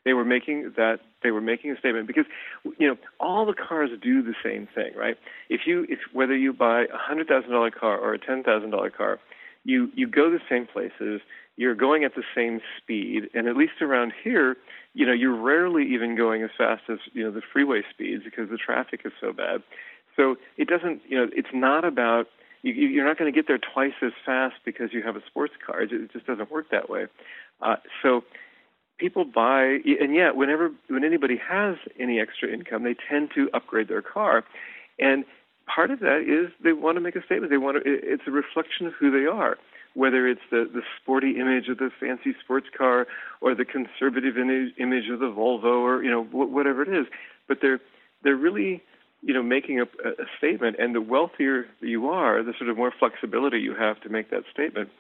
they were making that they were making a statement because you know all the cars do the same thing, right? If you if whether you buy a hundred thousand dollar car or a ten thousand dollar car, you you go the same places. You're going at the same speed, and at least around here, you know, you're rarely even going as fast as you know the freeway speeds because the traffic is so bad. So it doesn't, you know, it's not about you, you're not going to get there twice as fast because you have a sports car. It just doesn't work that way. Uh, so people buy, and yet whenever when anybody has any extra income, they tend to upgrade their car, and part of that is they want to make a statement. They want to. It's a reflection of who they are. Whether it's the, the sporty image of the fancy sports car or the conservative image, image of the Volvo or you know whatever it is, but they're they're really you know making a, a statement. And the wealthier you are, the sort of more flexibility you have to make that statement.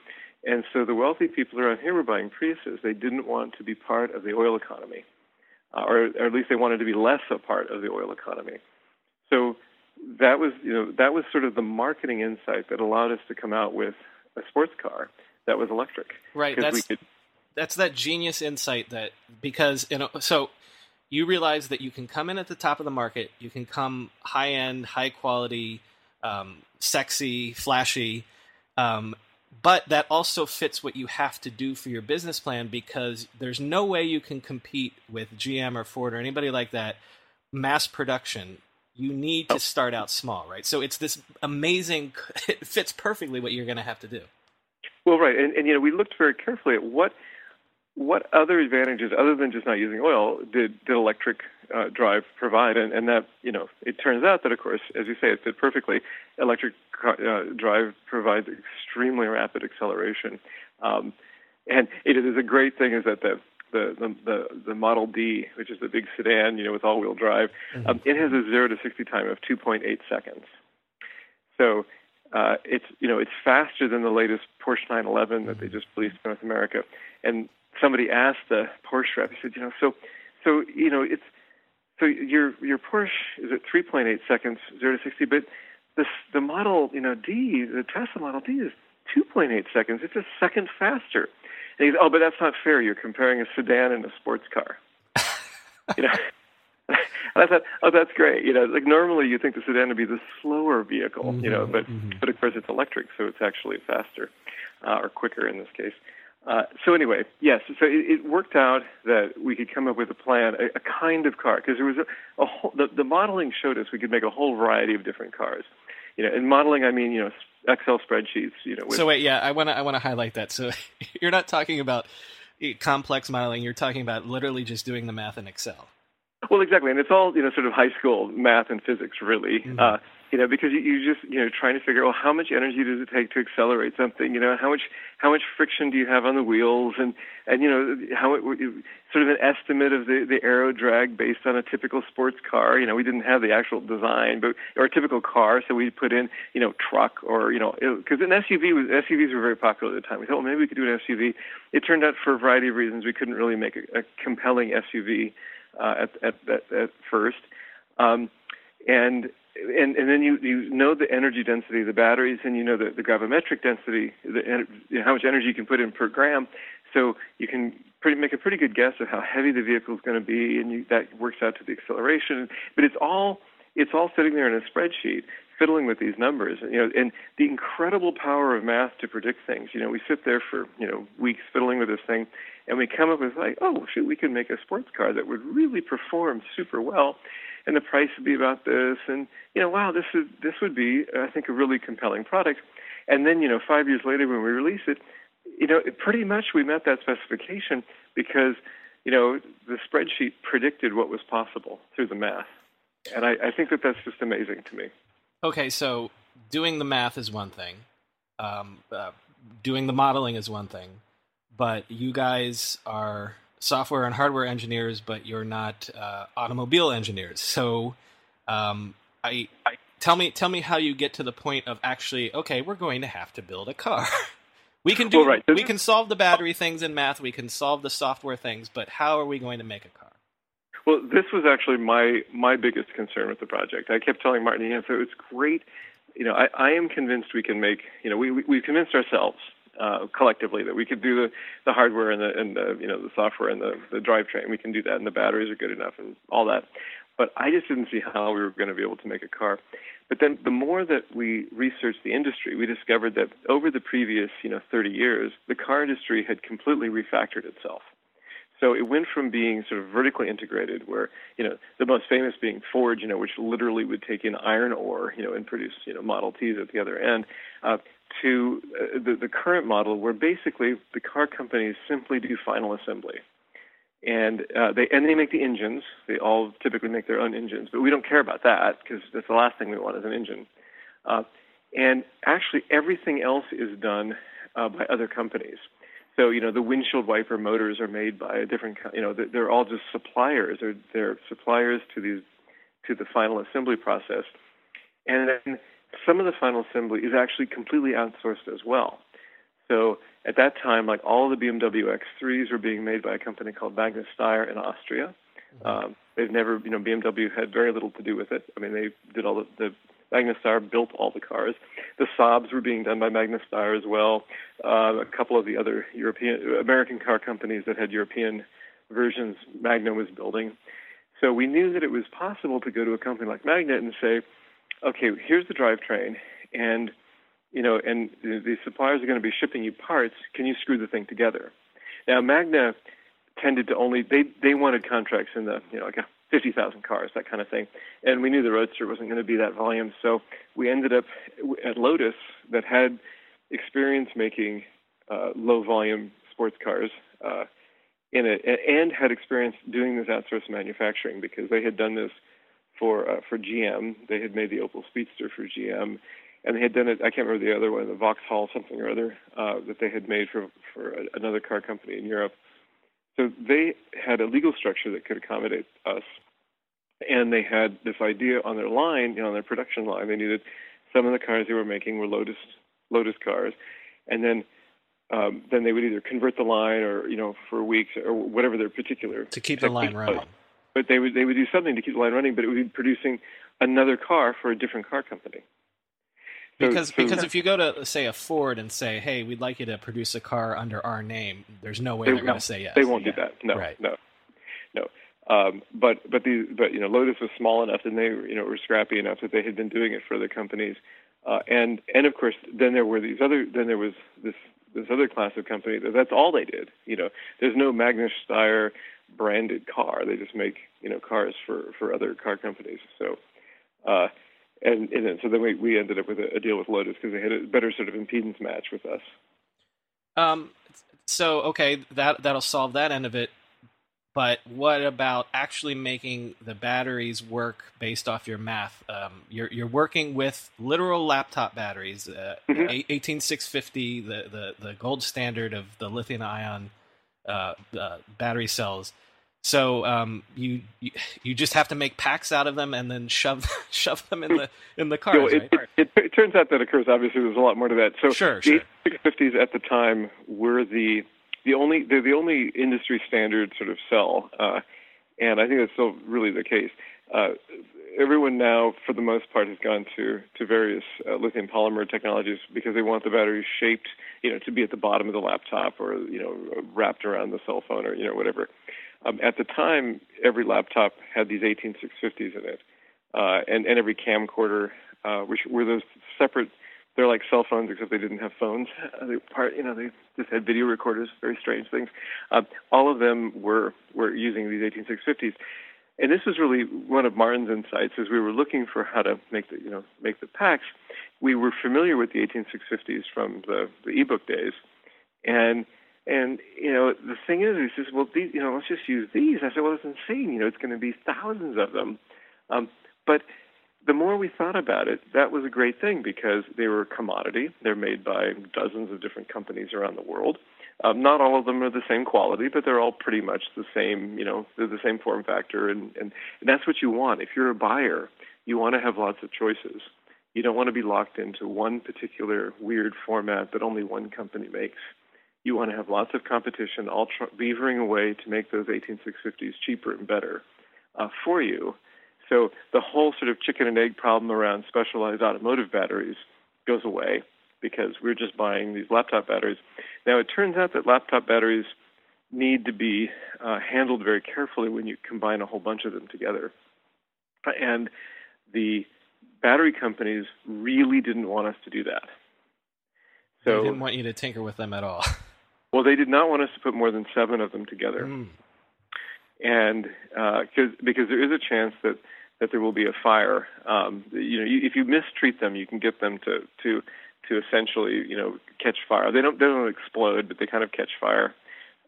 And so the wealthy people around here were buying Priuses. They didn't want to be part of the oil economy, uh, or, or at least they wanted to be less a part of the oil economy. So that was, you know, that was sort of the marketing insight that allowed us to come out with a sports car that was electric. Right. That's could... that's that genius insight that because you know so you realize that you can come in at the top of the market, you can come high end, high quality, um, sexy, flashy, um, but that also fits what you have to do for your business plan because there's no way you can compete with GM or Ford or anybody like that mass production. You need to start out small right? So it's this amazing <laughs> it fits perfectly what you're going to have to do. Well right and, and you know we looked very carefully at what what other advantages other than just not using oil did, did electric uh, drive provide and, and that you know it turns out that of course as you say it fit perfectly electric uh, drive provides extremely rapid acceleration. Um, and it is a great thing is that the the, the the Model D, which is the big sedan, you know, with all-wheel drive, mm-hmm. um, it has a zero to sixty time of 2.8 seconds. So uh, it's you know it's faster than the latest Porsche 911 that they just released in North America. And somebody asked the Porsche rep, he said, you know, so so you know it's so your your Porsche is at 3.8 seconds zero to 60, but this the Model you know D, the Tesla Model D is 2.8 seconds. It's a second faster. And he goes, oh, but that's not fair. You're comparing a sedan and a sports car. <laughs> you know. <laughs> And I thought, oh, that's great. You know, like normally you think the sedan would be the slower vehicle, mm-hmm, you know, but mm-hmm. but of course it's electric, so it's actually faster uh, or quicker in this case. Uh, so anyway, yes, so it, it, worked out that we could come up with a plan, a, a kind of car, because there was a, a whole, the, the modeling showed us we could make a whole variety of different cars. You know, in modeling, I mean, you know, Excel spreadsheets. You know. With, so wait, yeah, I want to I want to highlight that. So <laughs> you're not talking about complex modeling. You're talking about literally just doing the math in Excel. Well, exactly, and it's all you know, sort of high school math and physics, really. Mm-hmm. Uh, you know, because you, just you know trying to figure out well, how much energy does it take to accelerate something? You know, how much how much friction do you have on the wheels, and and you know how it, sort of an estimate of the the aero drag based on a typical sports car. You know, we didn't have the actual design, but or a typical car, so we put in you know truck or you know because an SUV was SUVs were very popular at the time. We thought well maybe we could do an SUV. It turned out for a variety of reasons we couldn't really make a, a compelling SUV uh, at, at, at at first. Um, and and and then you you know the energy density of the batteries, and you know the, the gravimetric density, the you know, how much energy you can put in per gram. So you can pretty, make a pretty good guess of how heavy the vehicle is going to be, and you, that works out to the acceleration. But it's all it's all sitting there in a spreadsheet, fiddling with these numbers. You know, and the incredible power of math to predict things. You know, we sit there for you know weeks fiddling with this thing, and we come up with like, oh shoot, we can make a sports car that would really perform super well and the price would be about this, and you know, wow, this is this would be, I think, a really compelling product. And then, you know, five years later when we release it, you know, pretty much we met that specification because, you know, the spreadsheet predicted what was possible through the math, and I, I think that that's just amazing to me. Okay, so doing the math is one thing, um, uh, doing the modeling is one thing, but you guys are software and hardware engineers, but you're not uh, automobile engineers. So, um, I, I, tell me tell me how you get to the point of actually okay, we're going to have to build a car. <laughs> we can do well, right. we can solve the battery things in math, we can solve the software things, but how are we going to make a car? Well, this was actually my my biggest concern with the project. I kept telling Martin, you know, so it's great. You know, I, I am convinced we can make. You know, we we, we convinced ourselves uh, collectively that we could do the, the hardware and the and the you know the software and the the drivetrain. We can do that, and the batteries are good enough and all that. But I just didn't see how we were going to be able to make a car. But then the more that we researched the industry, we discovered that over the previous you know 30 years, the car industry had completely refactored itself. So it went from being sort of vertically integrated, where you know the most famous being Ford, you know, which literally would take in iron ore, you know, and produce you know Model Ts at the other end, uh, to uh, the, the current model where basically the car companies simply do final assembly. And uh, they and they make the engines. They all typically make their own engines, but we don't care about that because that's the last thing we want is an engine. Uh, and actually, everything else is done uh, by other companies. So you know, the windshield wiper motors are made by a different. You know, they're all just suppliers. They're they're suppliers to these to the final assembly process. And then some of the final assembly is actually completely outsourced as well. So at that time, like all the BMW X3s were being made by a company called Magna Steyr in Austria. Mm-hmm. Um, they've never, you know, BMW had very little to do with it. I mean, they did all the, the Magna Steyr built all the cars. The Saabs were being done by Magna Steyr as well. Uh, a couple of the other European, American car companies that had European versions, Magna was building. So we knew that it was possible to go to a company like Magna and say, okay, here's the drivetrain, and you know, and the suppliers are going to be shipping you parts. Can you screw the thing together? Now, Magna tended to only they they wanted contracts in the you know like fifty thousand cars that kind of thing, and we knew the Roadster wasn't going to be that volume, so we ended up at Lotus that had experience making uh, low volume sports cars. Uh, in it, and had experience doing this outsourced manufacturing because they had done this for uh, for GM. They had made the Opel Speedster for GM, and they had done it. I can't remember the other one, the Vauxhall something or other uh, that they had made for for another car company in Europe. So they had a legal structure that could accommodate us, and they had this idea on their line, you know, on their production line. They needed Some of the cars they were making were Lotus Lotus cars, and then um, then they would either convert the line or you know for weeks or whatever their particular to keep the line running. But they would they would do something to keep the line running, but it would be producing another car for a different car company. So, because so, because if you go to say a Ford and say, "Hey, we'd like you to produce a car under our name," there's no way they, are going to say yes. They won't yeah. do that. No, right. no, no. Um, but but the but you know Lotus was small enough and they you know were scrappy enough that they had been doing it for other companies, uh, and and of course then there were these other then there was this this other class of company that that's all they did. You know, there's no Magna Steyr branded car. They just make you know cars for for other car companies. So, uh, and and then, so then we we ended up with a, a deal with Lotus because they had a better sort of impedance match with us. Um. So okay, that that'll solve that end of it. But what about actually making the batteries work based off your math? Um, you're you're working with literal laptop batteries, uh, mm-hmm. 18650, the, the the gold standard of the lithium ion uh, uh, battery cells. So um, you, you, you just have to make packs out of them and then shove <laughs> shove them in the in the cars. You know, it, right? it, it, it, turns out that occurs. Obviously, there's a lot more to that. So sure, the 650s at the time were the the only they're the only industry standard sort of cell, uh, and I think that's still really the case. Uh, everyone now, for the most part, has gone to to various uh, lithium polymer technologies because they want the battery shaped, you know, to be at the bottom of the laptop or you know wrapped around the cell phone or you know whatever. Um, at the time, every laptop had these 18650s in it, uh, and and every camcorder, uh, which were those separate they're like cell phones except they didn't have phones. Uh, they part, you know, they just had video recorders. Very strange things. Uh, all of them were were using these 18650s, and this was really one of Martin's insights as we were looking for how to make the you know make the packs. We were familiar with the 18650s from the the ebook days, and and you know the thing is, he says, well, these, you know, let's just use these. I said, well, it's insane. You know, it's going to be thousands of them, um, but the more we thought about it, that was a great thing because they were a commodity. They're made by dozens of different companies around the world. Um, not all of them are the same quality, but they're all pretty much the same. You know, they're the same form factor, and, and, and that's what you want. If you're a buyer, you want to have lots of choices. You don't want to be locked into one particular weird format that only one company makes. You want to have lots of competition, all tr- beavering away to make those 18650s cheaper and better uh, for you so the whole sort of chicken and egg problem around specialized automotive batteries goes away because we're just buying these laptop batteries. Now it turns out that laptop batteries need to be uh, handled very carefully when you combine a whole bunch of them together. And the battery companies really didn't want us to do that. So they didn't want you to tinker with them at all. <laughs> well, they did not want us to put more than seven of them together. Mm. And uh, cause, because there is a chance that that there will be a fire. Um, you know, you, if you mistreat them, you can get them to to to essentially you know catch fire. They don't they don't explode, but they kind of catch fire.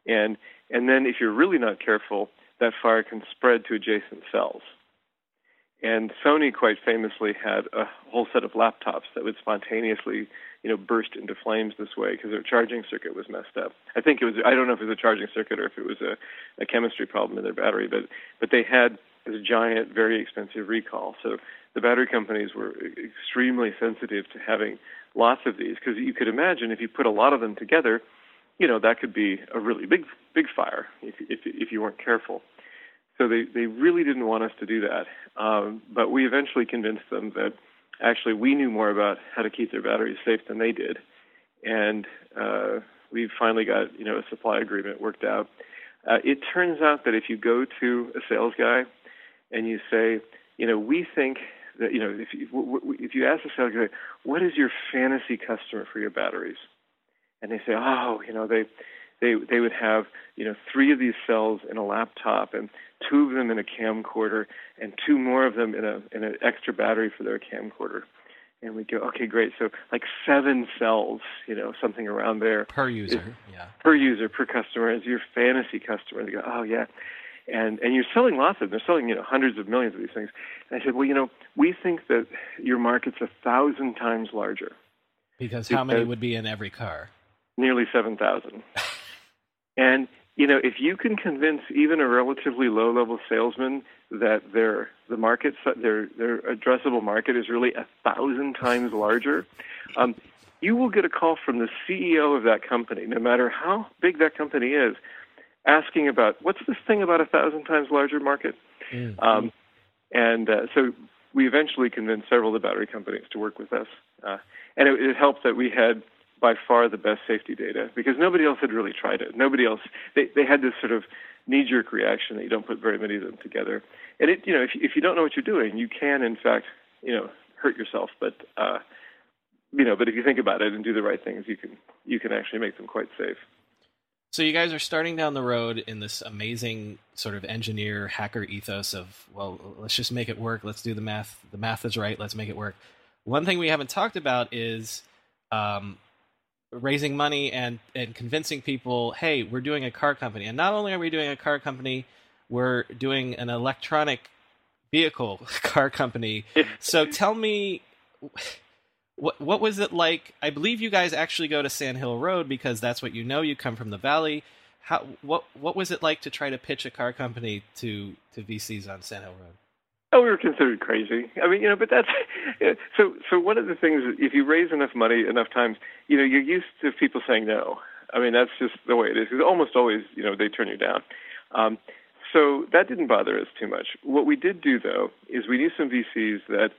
And and then if you're really not careful, that fire can spread to adjacent cells. And Sony quite famously had a whole set of laptops that would spontaneously, you know, burst into flames this way because their charging circuit was messed up. I think it was I don't know if it was a charging circuit or if it was a, a chemistry problem in their battery, but but they had this giant, very expensive recall. So the battery companies were extremely sensitive to having lots of these because you could imagine if you put a lot of them together, you know that could be a really big big fire if if if you weren't careful. So they they really didn't want us to do that, um, but we eventually convinced them that actually we knew more about how to keep their batteries safe than they did, and uh, we finally got you know a supply agreement worked out. Uh, it turns out that if you go to a sales guy and you say, you know, we think that, you know, if you, if you ask the sales guy, what is your fantasy customer for your batteries? And they say, oh, you know, they, they, they would have, you know, three of these cells in a laptop and two of them in a camcorder and two more of them in a, in an extra battery for their camcorder. And we go, okay, great. So like seven cells, you know, something around there per user, yeah, per user per customer is your fantasy customer. They go, oh yeah, and and you're selling lots of them. They're selling you know hundreds of millions of these things. And I said, well, you know, we think that your market's a thousand times larger. Because how many would be in every car? Nearly seven thousand. <laughs> and you know, if you can convince even a relatively low-level salesman that their the market their their addressable market is really a thousand times larger, <laughs> um, you will get a call from the CEO of that company, no matter how big that company is, asking about what's this thing about a thousand times larger market. Mm-hmm. Um, and uh, so we eventually convinced several of the battery companies to work with us, uh, and it, it helped that we had by far the best safety data because nobody else had really tried it. Nobody else they they had this sort of knee-jerk reaction that you don't put very many of them together. And it you know if if you don't know what you're doing, you can in fact you know hurt yourself. But uh, you know, but if you think about it and do the right things, you can you can actually make them quite safe. So you guys are starting down the road in this amazing sort of engineer hacker ethos of well, let's just make it work. Let's do the math. The math is right. Let's make it work. One thing we haven't talked about is um, raising money and and convincing people, hey, we're doing a car company, and not only are we doing a car company, we're doing an electronic vehicle <laughs> car company. so tell me. What what was it like? I believe you guys actually go to Sand Hill Road because that's what you know. You come from the valley. How what what was it like to try to pitch a car company to to VCs on Sand Hill Road? Oh, we were considered crazy. I mean, you know, but that's <laughs> so. So one of the things, if you raise enough money enough times, you know, you're used to people saying no. I mean, that's just the way it is. Because almost always, you know, they turn you down. Um, so that didn't bother us too much. What we did do, though, is we knew some VCs that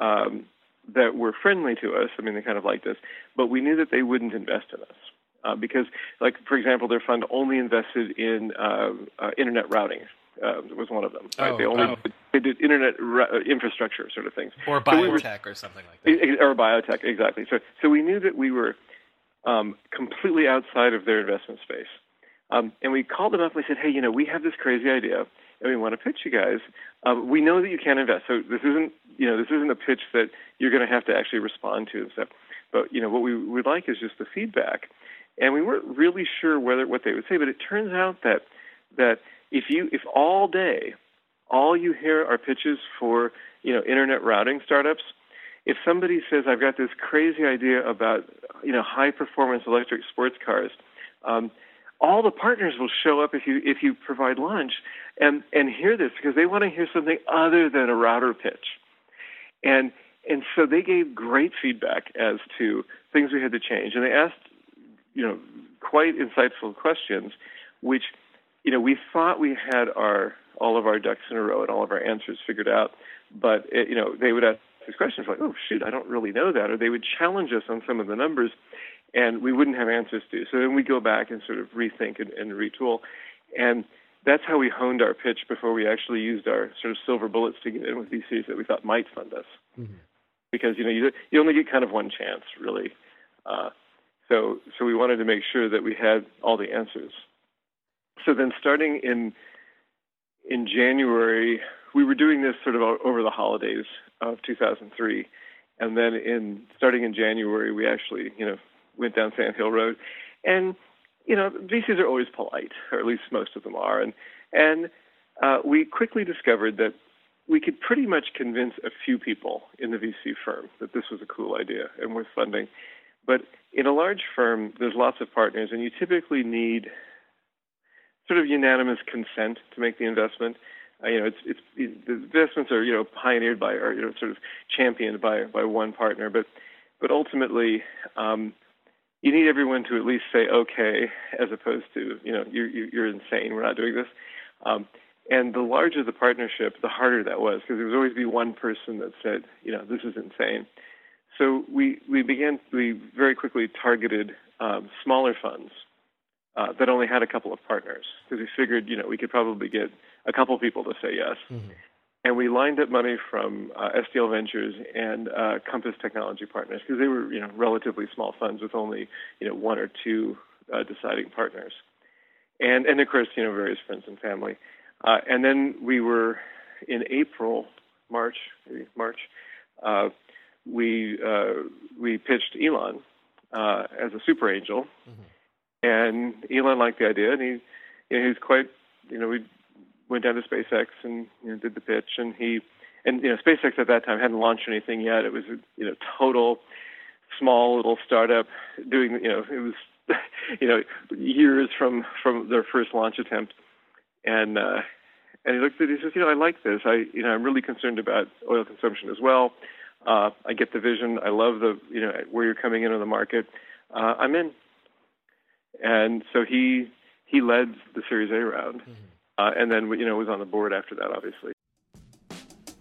um, that were friendly to us. I mean, they kind of liked us, but we knew that they wouldn't invest in us. Uh, because, like for example, their fund only invested in uh, uh, internet routing, uh, was one of them. Right? Oh, they only oh. they did internet ra- infrastructure sort of things, or biotech so we were, or something like that, or biotech exactly. So so we knew that we were um, completely outside of their investment space, um, and we called them up and we said, hey, you know, we have this crazy idea and we want to pitch you guys. Um, we know that you can't invest, so this isn't you know this isn't a pitch that you're going to have to actually respond to and. But you know what we would like is just the feedback, and we weren't really sure whether what they would say. But it turns out that that if you if all day all you hear are pitches for you know internet routing startups if somebody says i've got this crazy idea about you know high performance electric sports cars um, all the partners will show up if you if you provide lunch. And and hear this because they want to hear something other than a router pitch. And and so they gave great feedback as to things we had to change. And they asked you know quite insightful questions which you know, we thought we had our all of our ducks in a row and all of our answers figured out, but it, you know, they would ask these questions like, "Oh shoot, I don't really know that," or they would challenge us on some of the numbers, and we wouldn't have answers to. So then we go back and sort of rethink and, and retool, and that's how we honed our pitch before we actually used our sort of silver bullets to get in with VCs that we thought might fund us. Mm-hmm. Because you know you you only get kind of one chance really. Uh, so so we wanted to make sure that we had all the answers so then starting in in January, we were doing this sort of over the holidays of 2003, and then in starting in January, we actually you know went down Sand Hill Road, and you know VCs are always polite, or at least most of them are, and and uh, we quickly discovered that we could pretty much convince a few people in the VC firm that this was a cool idea and worth funding. But in a large firm, there's lots of partners, and you typically need sort of unanimous consent to make the investment. Uh, you know, it's it's the investments are you know pioneered by or you know sort of championed by by one partner, but but ultimately. Um, you need everyone to at least say okay, as opposed to you know you're you're insane. We're not doing this. Um, and the larger the partnership, the harder that was because there would always be one person that said, you know, this is insane. So we we began we very quickly targeted um, smaller funds uh, that only had a couple of partners because we figured, you know, we could probably get a couple people to say yes. Mm-hmm. And we lined up money from uh, SDL Ventures and uh, Compass Technology Partners because they were, you know, relatively small funds with only, you know, one or two uh, deciding partners. And and of course, you know, various friends and family. Uh, and then we were in April, March, maybe March. Uh, we uh, we pitched Elon uh, as a super angel. Mm-hmm and Elon liked the idea, and he, you know, he was quite, you know, we went down to SpaceX and you know, did the pitch, and he, and you know, SpaceX at that time hadn't launched anything yet. It was, a, you know, total small little startup doing, you know, it was <laughs> you know, years from from their first launch attempt, and uh, and he looked at it. He says, you know, I like this. I you know I'm really concerned about oil consumption as well. Uh, I get the vision. I love the you know where you're coming into the market. Uh, I'm in. And so he he led the Series A round, mm-hmm. Uh, and then you know was on the board after that, obviously.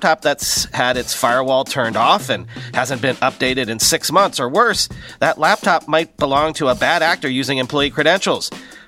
that's had its firewall turned off and hasn't been updated in six months, or worse, that laptop might belong to a bad actor using employee credentials.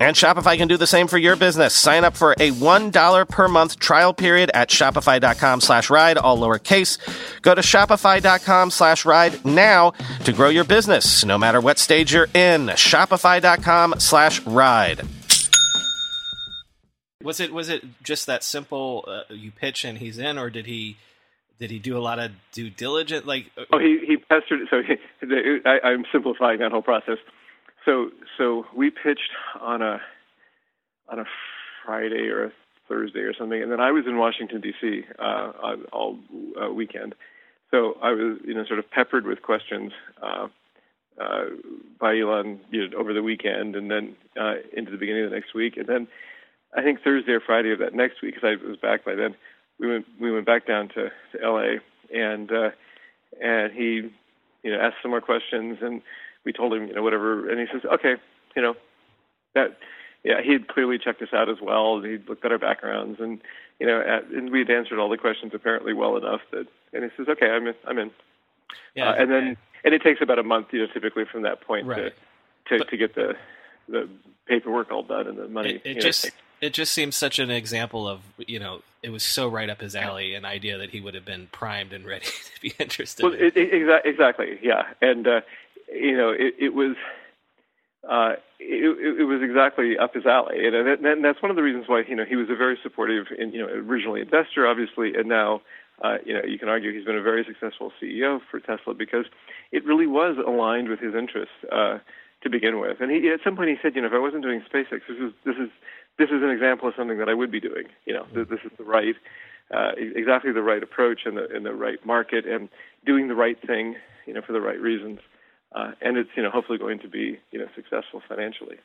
And Shopify can do the same for your business. Sign up for a $1 per month trial period at shopify.com slash ride, all lowercase. Go to shopify.com slash ride now to grow your business, no matter what stage you're in. Shopify.com slash ride. Was it was it just that simple? Uh, you pitch and he's in, or did he did he do a lot of due diligence? Like, uh, oh, he he pestered. So he, I, I'm simplifying that whole process so so we pitched on a on a Friday or a Thursday or something, and then I was in Washington D.C. Uh, all uh, weekend. So I was you know sort of peppered with questions uh, uh, by Elon you know, over the weekend, and then uh, into the beginning of the next week, and then I think Thursday or Friday of that next week, because I was back by then. We went we went back down to, to L.A. and uh, and he you know asked some more questions and we told him, you know, whatever, and he says, okay, you know, that, yeah, he had clearly checked us out as well. He'd looked at our backgrounds, and you know, at, and we had answered all the questions apparently well enough that, and he says, okay, I'm in, I'm in. Yeah, uh, and then, and it takes about a month, you know, typically from that point right. to to, but, to get the the paperwork all done and the money. It, it just know, it just seems such an example of you know it was so right up his alley an idea that he would have been primed and <laughs> ready to be interested. Well, in. It, it, exactly, yeah, and uh, you know, it, it was uh, it, it was exactly up his alley, and, and that's one of the reasons why you know he was a very supportive, and you know, originally investor, obviously, and now. Uh, you know, you can argue he's been a very successful CEO for Tesla because it really was aligned with his interests uh, to begin with. And he, at some point, he said, you know, if I wasn't doing SpaceX, this is this is this is an example of something that I would be doing. You know, this, is the right, uh, exactly the right approach and the in the right market and doing the right thing, you know, for the right reasons uh, and it's you know hopefully going to be you know successful financially.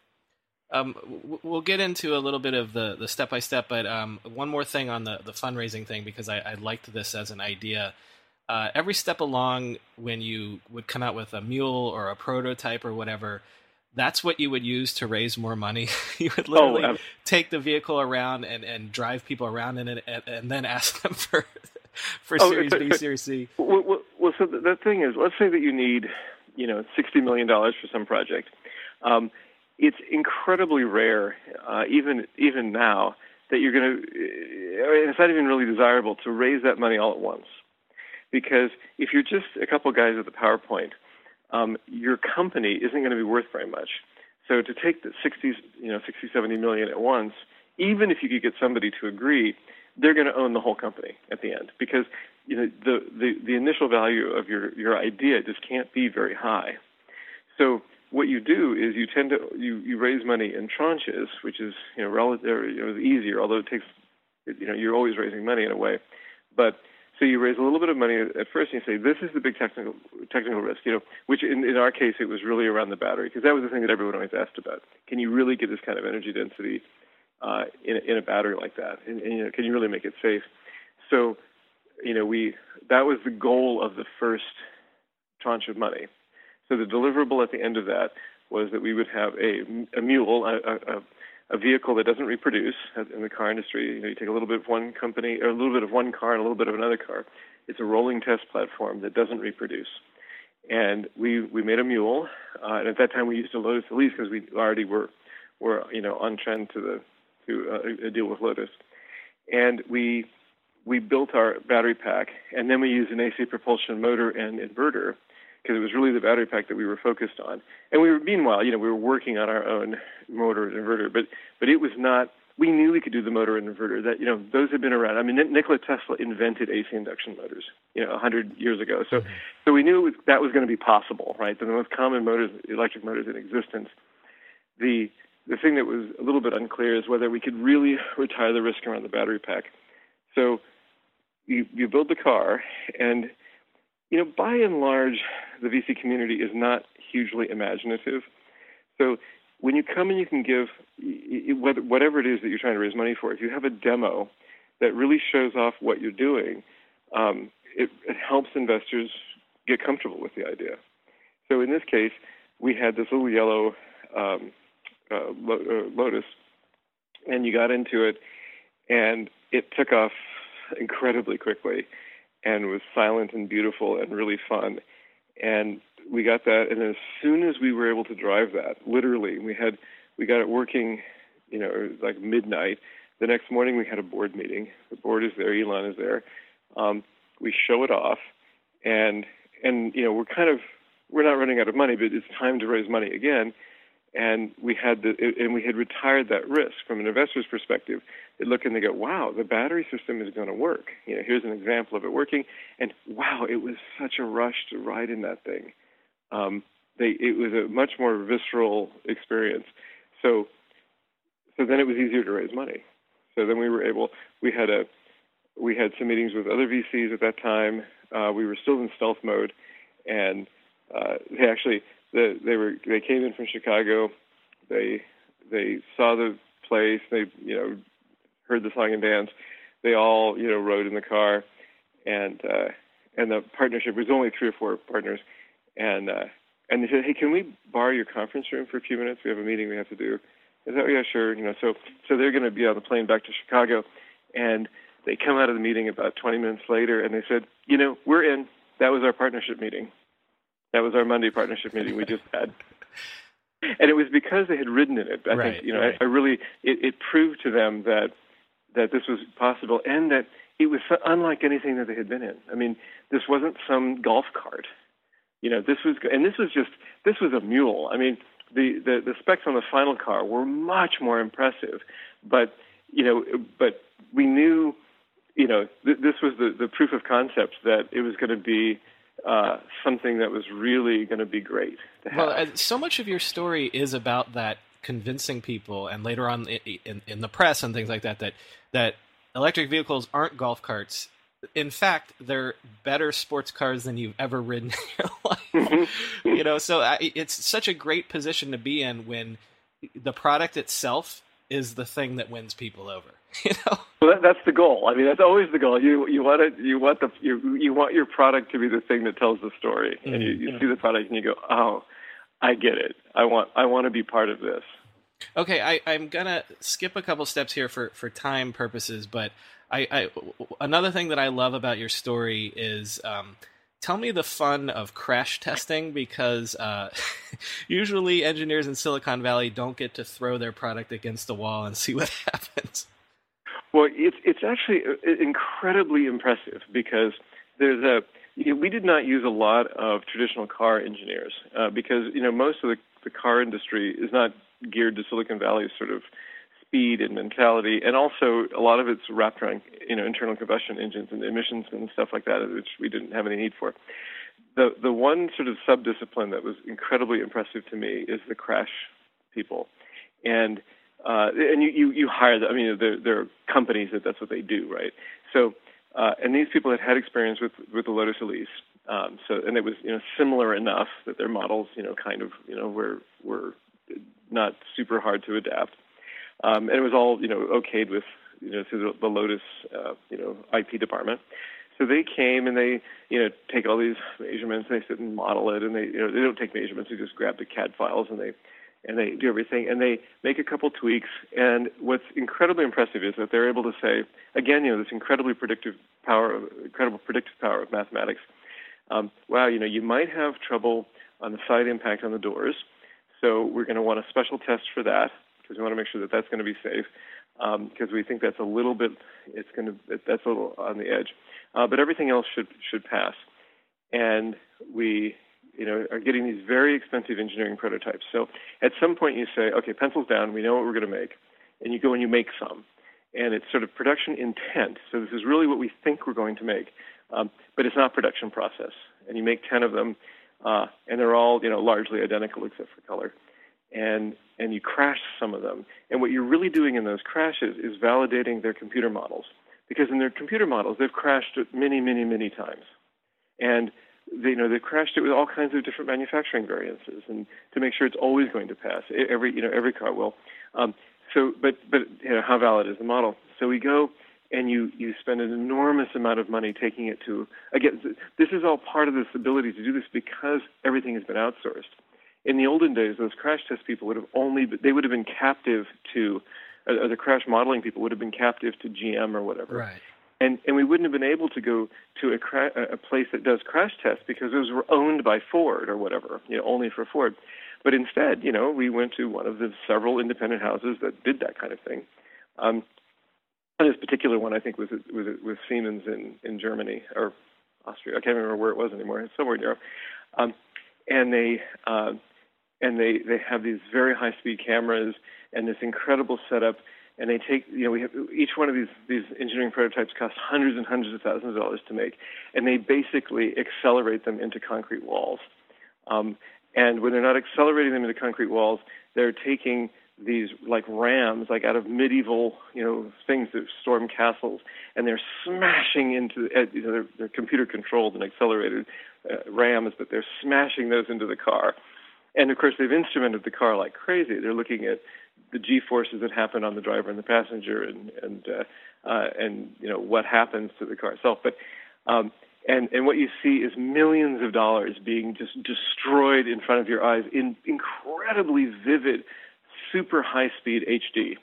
Um, we'll get into a little bit of the the step by step, but um, one more thing on the the fundraising thing because I, I liked this as an idea. Uh, every step along, when you would come out with a mule or a prototype or whatever, that's what you would use to raise more money. <laughs> you would literally oh, um, take the vehicle around and, and drive people around in it, and, and then ask them for <laughs> for oh, Series B, <laughs> Series C. Well, well, well, so the thing is, let's say that you need you know, $60 million for some project. Um, it's incredibly rare, uh, even even now, that you're going to. It's not even really desirable to raise that money all at once, because if you're just a couple guys at the PowerPoint, um, your company isn't going to be worth very much. So to take the 60, you know, 60, 70 million at once, even if you could get somebody to agree, they're going to own the whole company at the end because you know the, the the initial value of your your idea just can't be very high. So what you do is you tend to you you raise money in tranches, which is you know relative you know easier, although it takes you know you're always raising money in a way, but so you raise a little bit of money at first, and you say, "This is the big technical technical risk," you know. Which in, in our case, it was really around the battery because that was the thing that everyone always asked about. Can you really get this kind of energy density uh, in, in a battery like that? And, and you know, can you really make it safe? So, you know, we that was the goal of the first tranche of money. So the deliverable at the end of that was that we would have a, a mule, a, a, a vehicle that doesn't reproduce in the car industry. You know, you take a little bit of one company or a little bit of one car and a little bit of another car. It's a rolling test platform that doesn't reproduce. And we we made a mule, uh, and at that time we used a Lotus Elise because we already were were you know on trend to the to uh, a deal with Lotus, and we we built our battery pack, and then we used an AC propulsion motor and inverter because it was really the battery pack that we were focused on. And we were, meanwhile, you know, we were working on our own motor and inverter, but but it was not. We knew we could do the motor and inverter. That you know, those had been around. I mean, Nikola Tesla invented AC induction motors, you know, 100 years ago. So, mm-hmm. so we knew was, that was going to be possible, right? The most common motors, electric motors in existence. The the thing that was a little bit unclear is whether we could really retire the risk around the battery pack. So, you you build the car and you know, by and large, the VC community is not hugely imaginative. So when you come and you can give whatever it is that you're trying to raise money for, if you have a demo that really shows off what you're doing, um, it, it helps investors get comfortable with the idea. So in this case, we had this little yellow um, uh, uh Lotus, and you got into it, and it took off incredibly quickly and was silent and beautiful and really fun. And we got that, and as soon as we were able to drive that, literally, we had we got it working, you know, it was like midnight. The next morning, we had a board meeting. The board is there, Elon is there. Um, we show it off, and and you know, we're kind of we're not running out of money, but it's time to raise money again and we had the and we had retired that risk from an investor's perspective. They look and they go, "Wow, the battery system is going to work." You know, here's an example of it working, and wow, it was such a rush to ride in that thing. Um, they it was a much more visceral experience. So, so then it was easier to raise money. So then we were able. We had a we had some meetings with other VCs at that time. Uh, we were still in stealth mode, and uh, they actually the, they were they came in from Chicago. They they saw the place. They you know heard the song and dance. They all you know rode in the car, and uh, and the partnership was only three or four partners, and uh, and they said, hey, can we borrow your conference room for a few minutes? We have a meeting we have to do. I said, oh yeah, sure. You know, so so they're going to be on the plane back to Chicago, and they come out of the meeting about 20 minutes later, and they said, you know, we're in. That was our partnership meeting. That was our Monday partnership meeting we just had. And it was because they had ridden in it. I right, think you know, right. I, I really it, it proved to them that that this was possible and that it was unlike anything that they had been in. I mean, this wasn't some golf cart. You know, this was and this was just this was a mule. I mean, the the, the specs on the final car were much more impressive, but you know, but we knew, you know, th- this was the the proof of concept that it was going to be uh, something that was really going to be great. Well, uh, so much of your story is about that convincing people, and later on in, in, in, the press and things like that, that that electric vehicles aren't golf carts. In fact, they're better sports cars than you've ever ridden in your <laughs> life. Mm-hmm. you know, so I, it's such a great position to be in when the product itself is the thing that wins people over. <laughs> You know. Well, that, that's the goal. I mean, that's always the goal. You you want it. You want the you you want your product to be the thing that tells the story, mm-hmm. and you, you see the product and you go, oh, I get it. I want I want to be part of this. Okay, I, I'm gonna skip a couple steps here for for time purposes, but I, I another thing that I love about your story is. Um, tell me the fun of crash testing because uh, <laughs> usually engineers in Silicon Valley don't get to throw their product against the wall and <laughs> see what happens. Well, it's it's actually uh, incredibly impressive because there's a we did not use a lot of traditional car engineers uh, because you know most of the, the car industry is not geared to Silicon Valley's sort of speed and mentality, and also a lot of it's wrapped around you know internal combustion engines and emissions and stuff like that, which we didn't have any need for. The the one sort of sub discipline that was incredibly impressive to me is the crash people, and uh, and you, you you hire them. I mean, there are companies that that's what they do, right? So. Uh, and these people had had experience with with the Lotus Elise, um, so and it was you know similar enough that their models you know kind of you know were were not super hard to adapt. Um, and it was all you know okayed with you know through the, the Lotus uh, you know IP department. So they came and they you know take all these measurements and they sit and model it. And they you know they don't take measurements. They just grab the CAD files and they and they do everything. And they make a couple tweaks. And what's incredibly impressive is that they're able to say again you know this incredibly predictive power incredible predictive power of mathematics. Um, wow you know you might have trouble on the side impact on the doors. So we're going to want a special test for that because we want to make sure that that's going to be safe because um, we think that's a little bit it's going to that's a little on the edge, uh, but everything else should should pass. And we you know are getting these very expensive engineering prototypes. So at some point you say, okay, pencils down. We know what we're going to make, and you go and you make some, and it's sort of production intent. So this is really what we think we're going to make, um, but it's not production process. And you make ten of them, uh, and they're all you know largely identical except for color and and you crash some of them. And what you're really doing in those crashes is validating their computer models, because in their computer models they've crashed it many, many, many times, and they, you know they've crashed it with all kinds of different manufacturing variances, and to make sure it's always going to pass. Every you know every car will. Um, so, but but you know how valid is the model? So we go and you you spend an enormous amount of money taking it to again. This is all part of this ability to do this because everything has been outsourced in the olden days, those crash test people would have only they would have been captive to, or the crash modeling people would have been captive to GM or whatever. Right. And and we wouldn't have been able to go to a, cra- a place that does crash tests because those were owned by Ford or whatever, you know, only for Ford. But instead, you know, we went to one of the several independent houses that did that kind of thing. Um, and this particular one, I think, was was with Siemens in in Germany or Austria. I can't remember where it was anymore. It's somewhere in Europe. Um, and they uh, and they they have these very high speed cameras and this incredible setup and they take you know we have each one of these these engineering prototypes cost hundreds and hundreds of thousands of dollars to make and they basically accelerate them into concrete walls. Um, and when they're not accelerating them into concrete walls they're taking these like rams like out of medieval you know things that storm castles and they're smashing into uh, you know they're, they're computer controlled and accelerated uh, rams but they're smashing those into the car and of course, they've instrumented the car like crazy. They're looking at the G forces that happen on the driver and the passenger, and and uh, uh, and you know what happens to the car itself. But um, and and what you see is millions of dollars being just destroyed in front of your eyes in incredibly vivid, super high speed HD.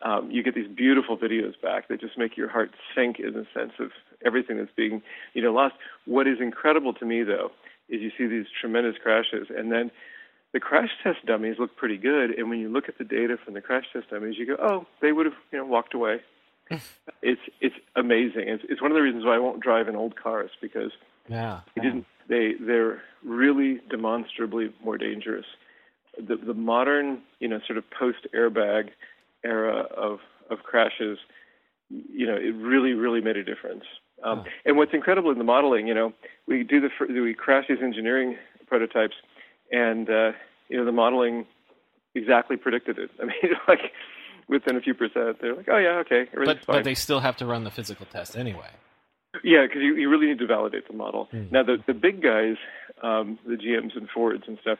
Um, you get these beautiful videos back that just make your heart sink in the sense of everything that's being you know lost. What is incredible to me though is you see these tremendous crashes, and then the crash test dummies look pretty good, and when you look at the data from the crash test dummies, you go, "Oh, they would have, you know, walked away." <laughs> it's it's amazing. It's it's one of the reasons why I won't drive in old cars because yeah, they didn't they they're really demonstrably more dangerous. The the modern, you know, sort of post airbag era of of crashes, you know, it really really made a difference. Um, oh. And what's incredible in the modeling, you know, we do the we crash these engineering prototypes and uh, you know the modeling exactly predicted it. <laughs> I mean, like within a few percent, they're like, oh yeah, okay, but. But they still have to run the physical test anyway. Yeah, because you, you really need to validate the model. Mm. Now, the the big guys, um, the GMs and Fords and stuff,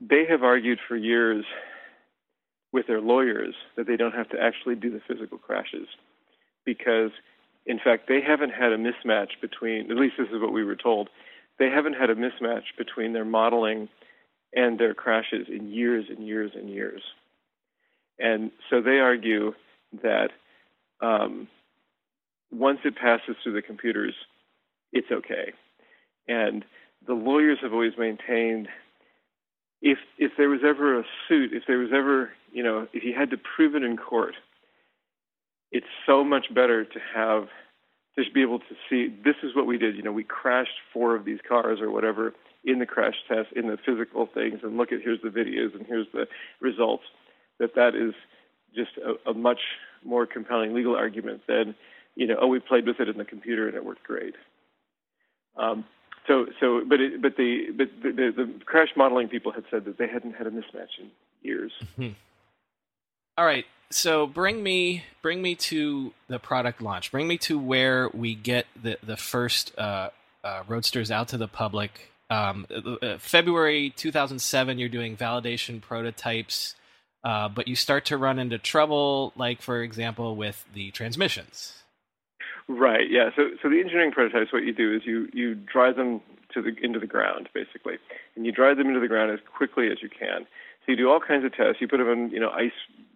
they have argued for years with their lawyers that they don't have to actually do the physical crashes because, in fact, they haven't had a mismatch between. At least this is what we were told. They haven't had a mismatch between their modeling and their crashes in years and years and years. And so they argue that um, once it passes through the computers, it's okay. And the lawyers have always maintained if if there was ever a suit, if there was ever you know if you had to prove it in court, it's so much better to have to be able to see this is what we did. You know, we crashed four of these cars or whatever in the crash test in the physical things, and look at here's the videos and here's the results. That that is just a, a much more compelling legal argument than you know, oh, we played with it in the computer and it worked great. Um, so, so, but it, but the but the, the, the, crash modeling people had said that they hadn't had a mismatch in years. Mm-hmm. All right, so bring me bring me to the product launch. Bring me to where we get the the first uh, uh, roadsters out to the public. Um, uh, February 2007, you're doing validation prototypes, uh, but you start to run into trouble, like for example with the transmissions. Right. Yeah. So, so the engineering prototypes, what you do is you you drive them to the into the ground basically, and you drive them into the ground as quickly as you can. So you do all kinds of tests. You put them in, you know, ice.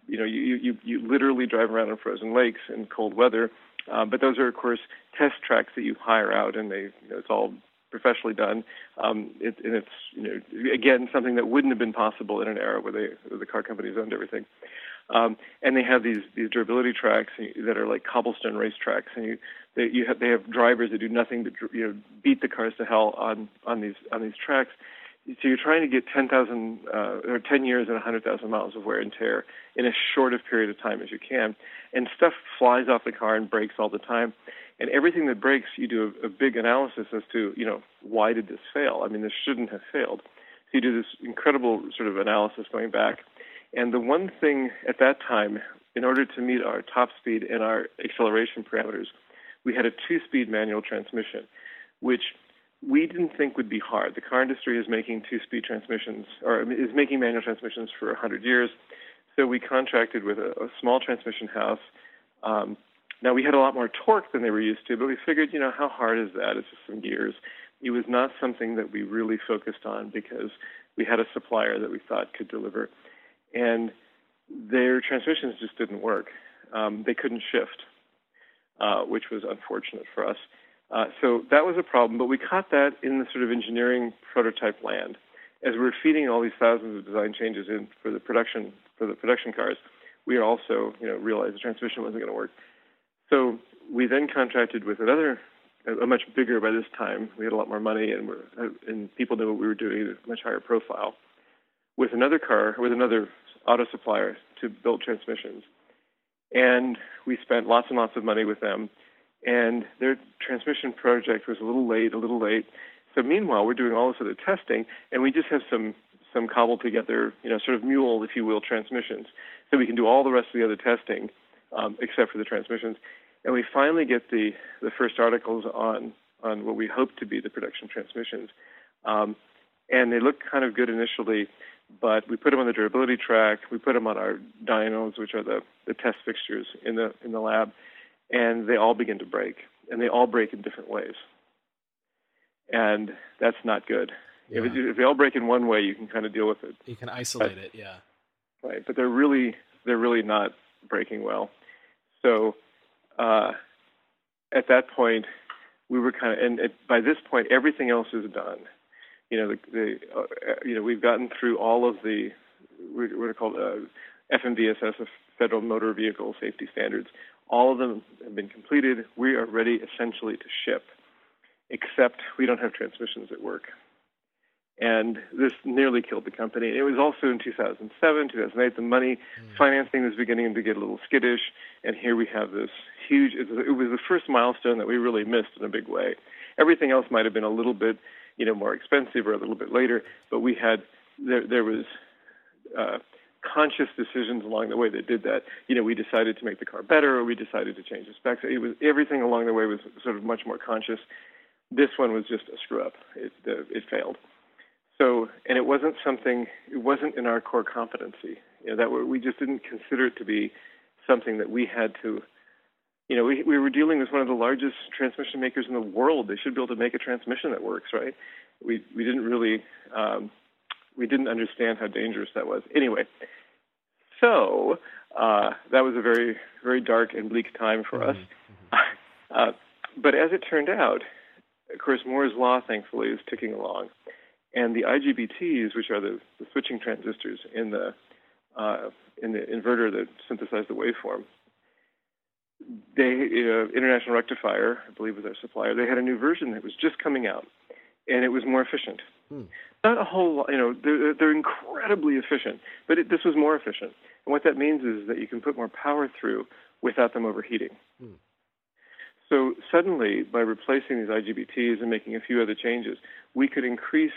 You know, you you you literally drive around in frozen lakes in cold weather. Um, but those are, of course, test tracks that you hire out, and they, you know, it's all professionally done. Um, it, and it's, you know, again, something that wouldn't have been possible in an era where, they, where the car companies owned everything. Um, and they have these these durability tracks that are like cobblestone race tracks, and you they you have they have drivers that do nothing but you know beat the cars to hell on on these on these tracks. So you're trying to get 10,000 uh, or 10 years and 100,000 miles of wear and tear in as short a period of time as you can, and stuff flies off the car and breaks all the time. And everything that breaks, you do a, a big analysis as to you know why did this fail? I mean, this shouldn't have failed. So you do this incredible sort of analysis going back and the one thing at that time, in order to meet our top speed and our acceleration parameters, we had a two speed manual transmission, which we didn't think would be hard. The car industry is making two speed transmissions, or is making manual transmissions for 100 years. So we contracted with a, a small transmission house. Um, now we had a lot more torque than they were used to, but we figured, you know, how hard is that? It's just some gears. It was not something that we really focused on because we had a supplier that we thought could deliver and their transmissions just didn't work. Um, they couldn't shift, uh, which was unfortunate for us. Uh, so that was a problem, but we caught that in the sort of engineering prototype land. As we were feeding all these thousands of design changes in for the production for the production cars, we also you know realized the transmission wasn't going to work. So we then contracted with another, a much bigger by this time. We had a lot more money, and we're, uh, and people knew what we were doing, a much higher profile. With another car, with another auto supplier to build transmissions. And we spent lots and lots of money with them. And their transmission project was a little late, a little late. So meanwhile, we're doing all this other testing, and we just have some some cobbled together, you know, sort of mule, if you will, transmissions. So we can do all the rest of the other testing, um, except for the transmissions. And we finally get the the first articles on on what we hope to be the production transmissions. Um, and they look kind of good initially, but we put them on the durability track. We put them on our dynos, which are the, the test fixtures in the in the lab, and they all begin to break, and they all break in different ways, and that's not good. Yeah. If, it, if, they all break in one way, you can kind of deal with it. You can isolate but, it, yeah. Right, but they're really they're really not breaking well. So uh, at that point, we were kind of, and by this point, everything else is done you know, the, the uh, you know, we've gotten through all of the what are called uh, FMVSS, Federal Motor Vehicle Safety Standards. All of them have been completed. We are ready essentially to ship, except we don't have transmissions that work. And this nearly killed the company. It was also in 2007, 2008. The money mm. financing was beginning to get a little skittish, and here we have this huge. It was the first milestone that we really missed in a big way. Everything else might have been a little bit you know, more expensive or a little bit later. But we had there there was uh, conscious decisions along the way that did that. You know, we decided to make the car better, or we decided to change the specs. It was everything along the way was sort of much more conscious. This one was just a screw up. It uh, it failed. So, and it wasn't something. It wasn't in our core competency. You know, that we just didn't consider it to be something that we had to you know, we we were dealing with one of the largest transmission makers in the world. They should be able to make a transmission that works, right? We we didn't really um, we didn't understand how dangerous that was. Anyway, so uh, that was a very very dark and bleak time for us. Mm-hmm. <laughs> Uh, but as it turned out, of course, Moore's law, thankfully, is ticking along, and the IGBTs, which are the, the switching transistors in the uh, in the inverter that synthesize the waveform, they uh, International Rectifier, I believe, was our supplier. They had a new version that was just coming out, and it was more efficient. Hmm. Not a whole lot, you know, they're, they're incredibly efficient, but it, this was more efficient. And what that means is that you can put more power through without them overheating. Hmm. So suddenly, by replacing these IGBTs and making a few other changes, we could increase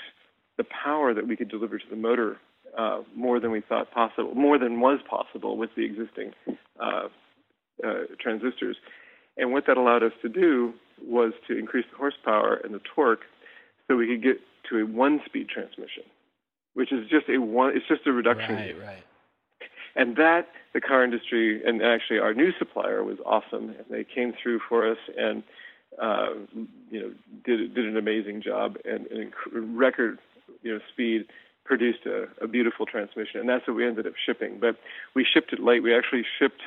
the power that we could deliver to the motor uh, more than we thought possible, more than was possible with the existing uh, uh, transistors. And what that allowed us to do was to increase the horsepower and the torque so we could get to a one-speed transmission, which is just a one. It's just a reduction. Right, right. And that the car industry and actually our new supplier was awesome, and they came through for us and uh, you know did did an amazing job and, and record you know speed produced a, a beautiful transmission, and that's what we ended up shipping. But we shipped it late. We actually shipped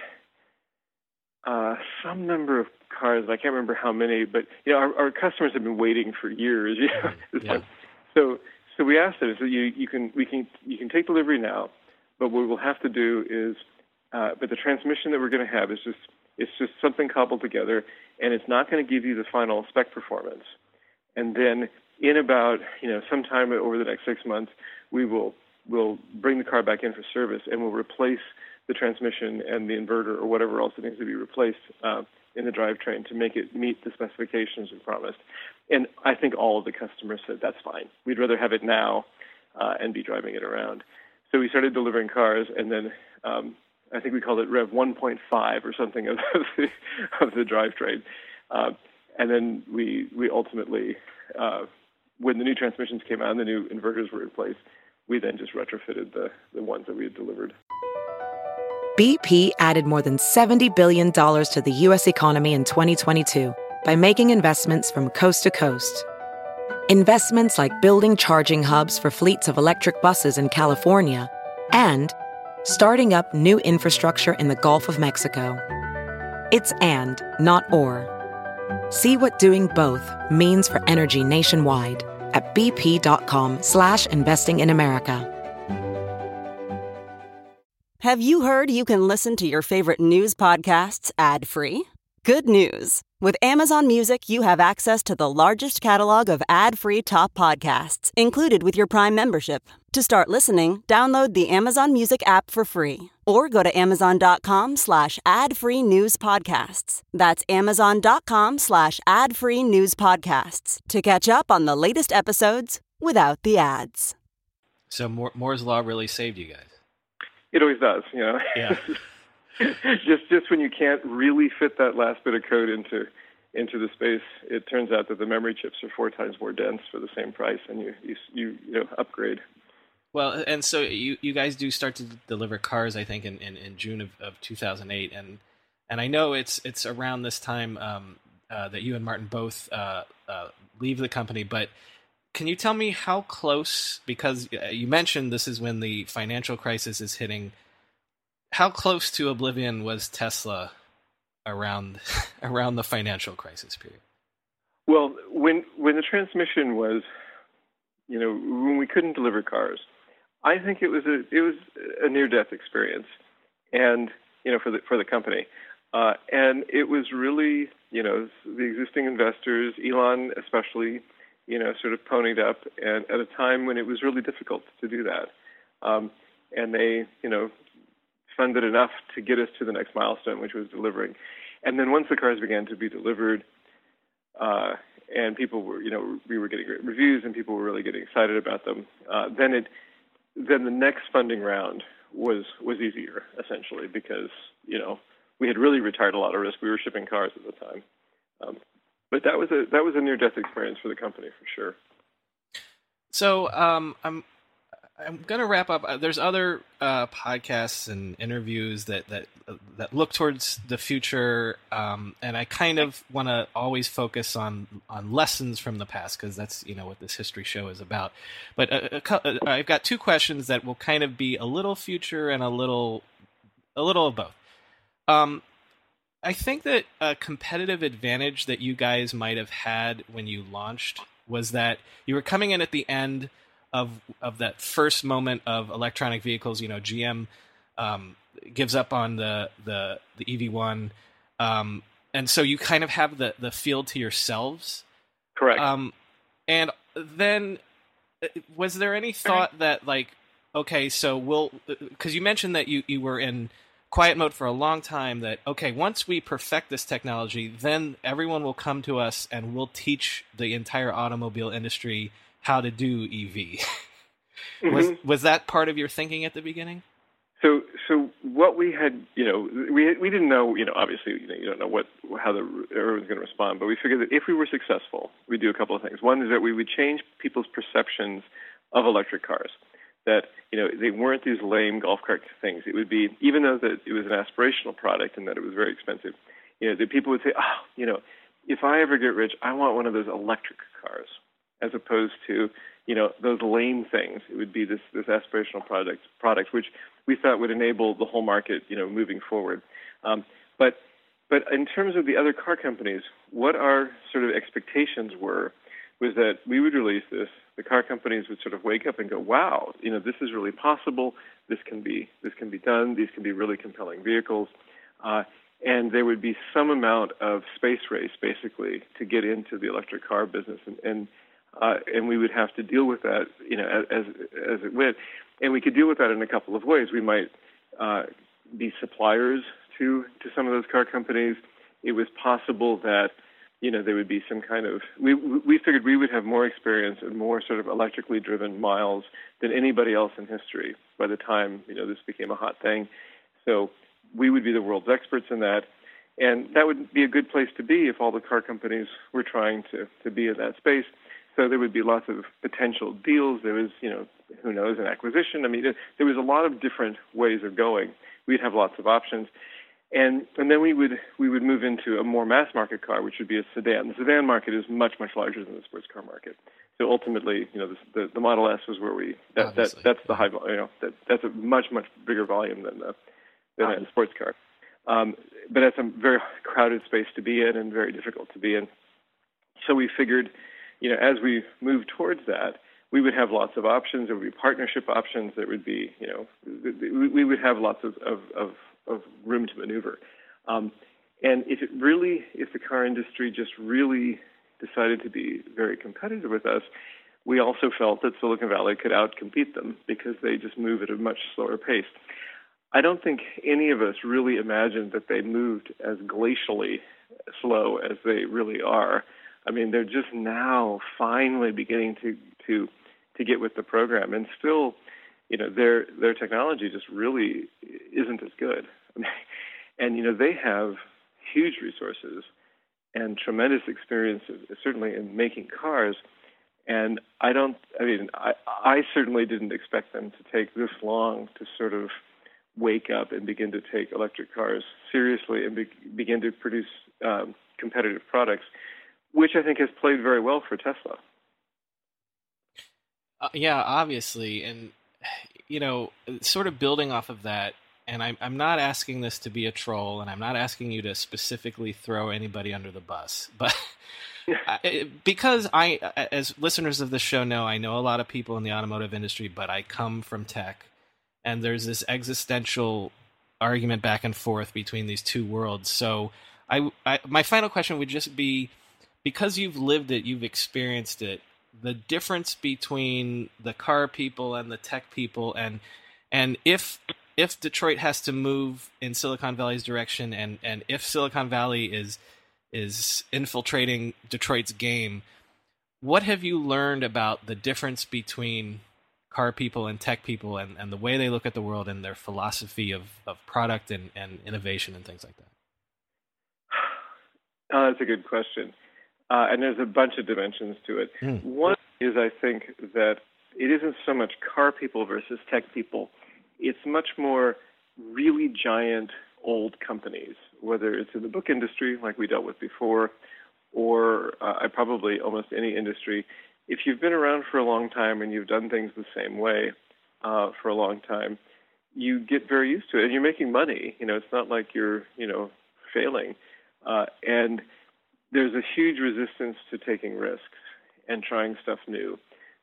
uh, some number of cars. I can't remember how many, but you know, our, our customers have been waiting for years. <laughs> You know, yeah. so so we asked them, so you you can we can you can take delivery now, but what we'll have to do is, uh, but the transmission that we're going to have is just it's just something cobbled together, and it's not going to give you the final spec performance. And then in about you know sometime over the next six months, we will will bring the car back in for service, and we'll replace the transmission and the inverter or whatever else that needs to be replaced uh, in the drivetrain to make it meet the specifications we promised. And I think all of the customers said that's fine. We'd rather have it now uh, and be driving it around. So we started delivering cars, and then um, I think we called it Rev 1.5 or something of the, of the drivetrain. Uh, and then we we ultimately, uh, when the new transmissions came out and the new inverters were in place, we then just retrofitted the the ones that we had delivered. BP added more than $70 billion to the U.S. economy in 2022 by making investments from coast to coast. Investments like building charging hubs for fleets of electric buses in California and starting up new infrastructure in the Gulf of Mexico. It's and, not or. See what doing both means for energy nationwide at bp.com slash investing in America. Have you heard you can listen to your favorite news podcasts ad-free? Good news. With Amazon Music, you have access to the largest catalog of ad-free top podcasts included with your Prime membership. To start listening, download the Amazon Music app for free or go to amazon.com slash ad-free news podcasts. That's amazon.com slash ad-free news podcasts to catch up on the latest episodes without the ads. So Moore's Law really saved you guys. It always does, you know. Yeah. <laughs> just just when you can't really fit that last bit of code into into the space, it turns out that the memory chips are four times more dense for the same price, and you you you, you know upgrade. Well, and so you you guys do start to deliver cars, I think, in, in, in June of, of 2008, and and I know it's it's around this time um, uh, that you and Martin both uh, uh, leave the company, but can you tell me how close? Because uh, you mentioned this is when the financial crisis is hitting. How close to oblivion was Tesla around <laughs> around the financial crisis period? Well, when when the transmission was, you know, when we couldn't deliver cars, I think it was a it was a near death experience, and you know for the for the company, uh, and it was really you know the existing investors, Elon especially you know, sort of ponied up, and at a time when it was really difficult to do that. Um, and they, you know, funded enough to get us to the next milestone, which was delivering. And then once the cars began to be delivered, uh, and people were, you know, we were getting great reviews, and people were really getting excited about them. Uh, then it, then the next funding round was was easier essentially because you know we had really retired a lot of risk. We were shipping cars at the time. Um, but that was a that was a near death experience for the company for sure. So um, I'm I'm gonna wrap up. Uh, there's other uh, podcasts and interviews that that uh, that look towards the future, um, and I kind of want to always focus on on lessons from the past because that's you know what this history show is about. But a, I've got two questions that will kind of be a little future and a little a little of both. Um, I think that a competitive advantage that you guys might have had when you launched was that you were coming in at the end of of that first moment of electronic vehicles. You know, GM um, gives up on the the the EV one, um, and so you kind of have the the field to yourselves. Correct. Um, and then, uh, was there any thought that like, okay, so we'll because you mentioned that you you were in quiet mode for a long time that okay once we perfect this technology then everyone will come to us and we'll teach the entire automobile industry how to do ev <laughs> mm-hmm. was was that part of your thinking at the beginning so so what we had you know we we didn't know you know obviously you, know, you don't know what how the everyone's going to respond but we figured that if we were successful we'd do a couple of things one is that we would change people's perceptions of electric cars that you know they weren't these lame golf cart things. It would be even though that it was an aspirational product and that it was very expensive. You know, that people would say, oh, you know, if I ever get rich, I want one of those electric cars, as opposed to you know those lame things. It would be this this aspirational product product which we thought would enable the whole market you know moving forward. Um, but but in terms of the other car companies, what our sort of expectations were was that we would release this the car companies would sort of wake up and go, "Wow, you know, this is really possible. This can be this can be done. These can be really compelling vehicles." Uh, and there would be some amount of space race, basically, to get into the electric car business, and and, uh, and we would have to deal with that, you know, as as it went. And we could deal with that in a couple of ways. We might uh, be suppliers to to some of those car companies. It was possible that you know, there would be some kind of we we figured we would have more experience and more sort of electrically driven miles than anybody else in history by the time you know this became a hot thing. So we would be the world's experts in that, and that would be a good place to be if all the car companies were trying to to be in that space. So there would be lots of potential deals. There was, you know, who knows, an acquisition. I mean, there was a lot of different ways of going. We'd have lots of options and and then we would we would move into a more mass market car, which would be a sedan. The sedan market is much much larger than the sports car market. So ultimately, you know, the the, the Model S was where we that that that's the high you know that that's a much much bigger volume than the than a sports car. Um, but that's a very crowded space to be in and very difficult to be in. So we figured, you know, as we move towards that, we would have lots of options. There would be partnership options. There would be, you know, we would have lots of, of, of of room to maneuver. Um, and if it really, if the car industry just really decided to be very competitive with us, we also felt that Silicon Valley could outcompete them because they just move at a much slower pace. I don't think any of us really imagined that they moved as glacially slow as they really are. I mean, they're just now finally beginning to to to get with the program, and still, you know, their their technology just really isn't as good. <laughs> and you know they have huge resources and tremendous experience, certainly in making cars. And I don't. I mean, I, I certainly didn't expect them to take this long to sort of wake up and begin to take electric cars seriously and be, begin to produce um, competitive products, which I think has played very well for Tesla. Uh, yeah, obviously, and you know, sort of building off of that, and I'm, I'm not asking this to be a troll, and I'm not asking you to specifically throw anybody under the bus, <laughs> but <laughs> I, because I, as listeners of the show know, I know a lot of people in the automotive industry, but I come from tech, and there's this existential argument back and forth between these two worlds. So, I, I my final question would just be, because you've lived it, you've experienced it, the difference between the car people and the tech people, and and if if Detroit has to move in Silicon Valley's direction, and and if Silicon Valley is is infiltrating Detroit's game, what have you learned about the difference between car people and tech people and, and the way they look at the world and their philosophy of, of product and, and innovation and things like that? Oh, <sighs> that's a good question. Uh, and there's a bunch of dimensions to it. Mm. One is I think that it isn't so much car people versus tech people. It's much more really giant old companies, whether it's in the book industry, like we dealt with before, or uh, probably almost any industry. If you've been around for a long time and you've done things the same way uh, for a long time, you get very used to it, and you're making money. You know, it's not like you're, you know, failing, uh, and there's a huge resistance to taking risks and trying stuff new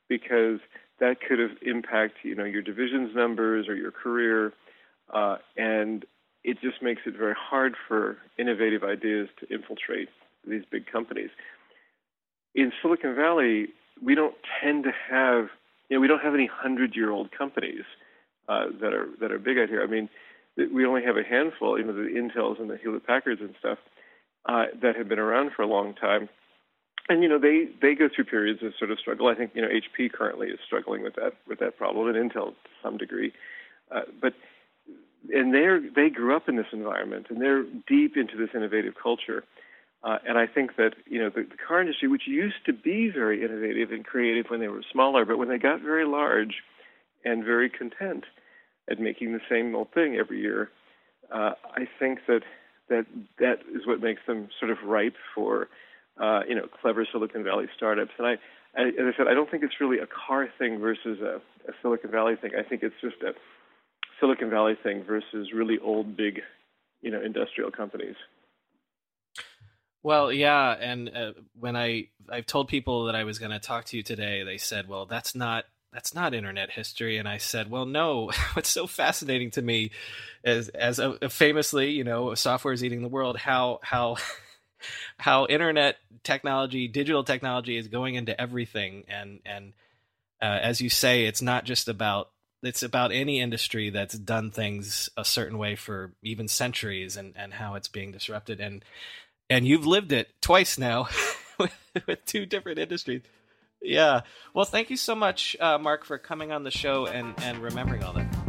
because that could impact you know your division's numbers or your career, uh, and it just makes it very hard for innovative ideas to infiltrate these big companies. In Silicon Valley, we don't tend to have you know we don't have any hundred year old companies uh, that are that are big out here. I mean, we only have a handful, you know, the Intels and the Hewlett Packards and stuff uh, that have been around for a long time and you know they they go through periods of sort of struggle. I think you know HP currently is struggling with that with that problem, and Intel to some degree. Uh, but and they're they grew up in this environment, and they're deep into this innovative culture. Uh, and I think that you know the, the car industry, which used to be very innovative and creative when they were smaller, but when they got very large and very content at making the same old thing every year, uh, I think that that that is what makes them sort of ripe for uh, you know, clever Silicon Valley startups. And I, I, as I said, I don't think it's really a car thing versus a, a Silicon Valley thing. I think it's just a Silicon Valley thing versus really old, big, you know, industrial companies. Well, yeah, and uh, when I I've told people that I was going to talk to you today, they said, "Well, that's not that's not internet history." And I said, "Well, no. <laughs> What's so fascinating to me is, as a, famously, you know, software is eating the world. How how <laughs> how internet technology, digital technology is going into everything, and and uh, as you say, it's not just about it's about any industry that's done things a certain way for even centuries, and and how it's being disrupted, and and you've lived it twice now <laughs> with, with two different industries. Yeah. Well, thank you so much, uh, Marc, for coming on the show and and remembering all that.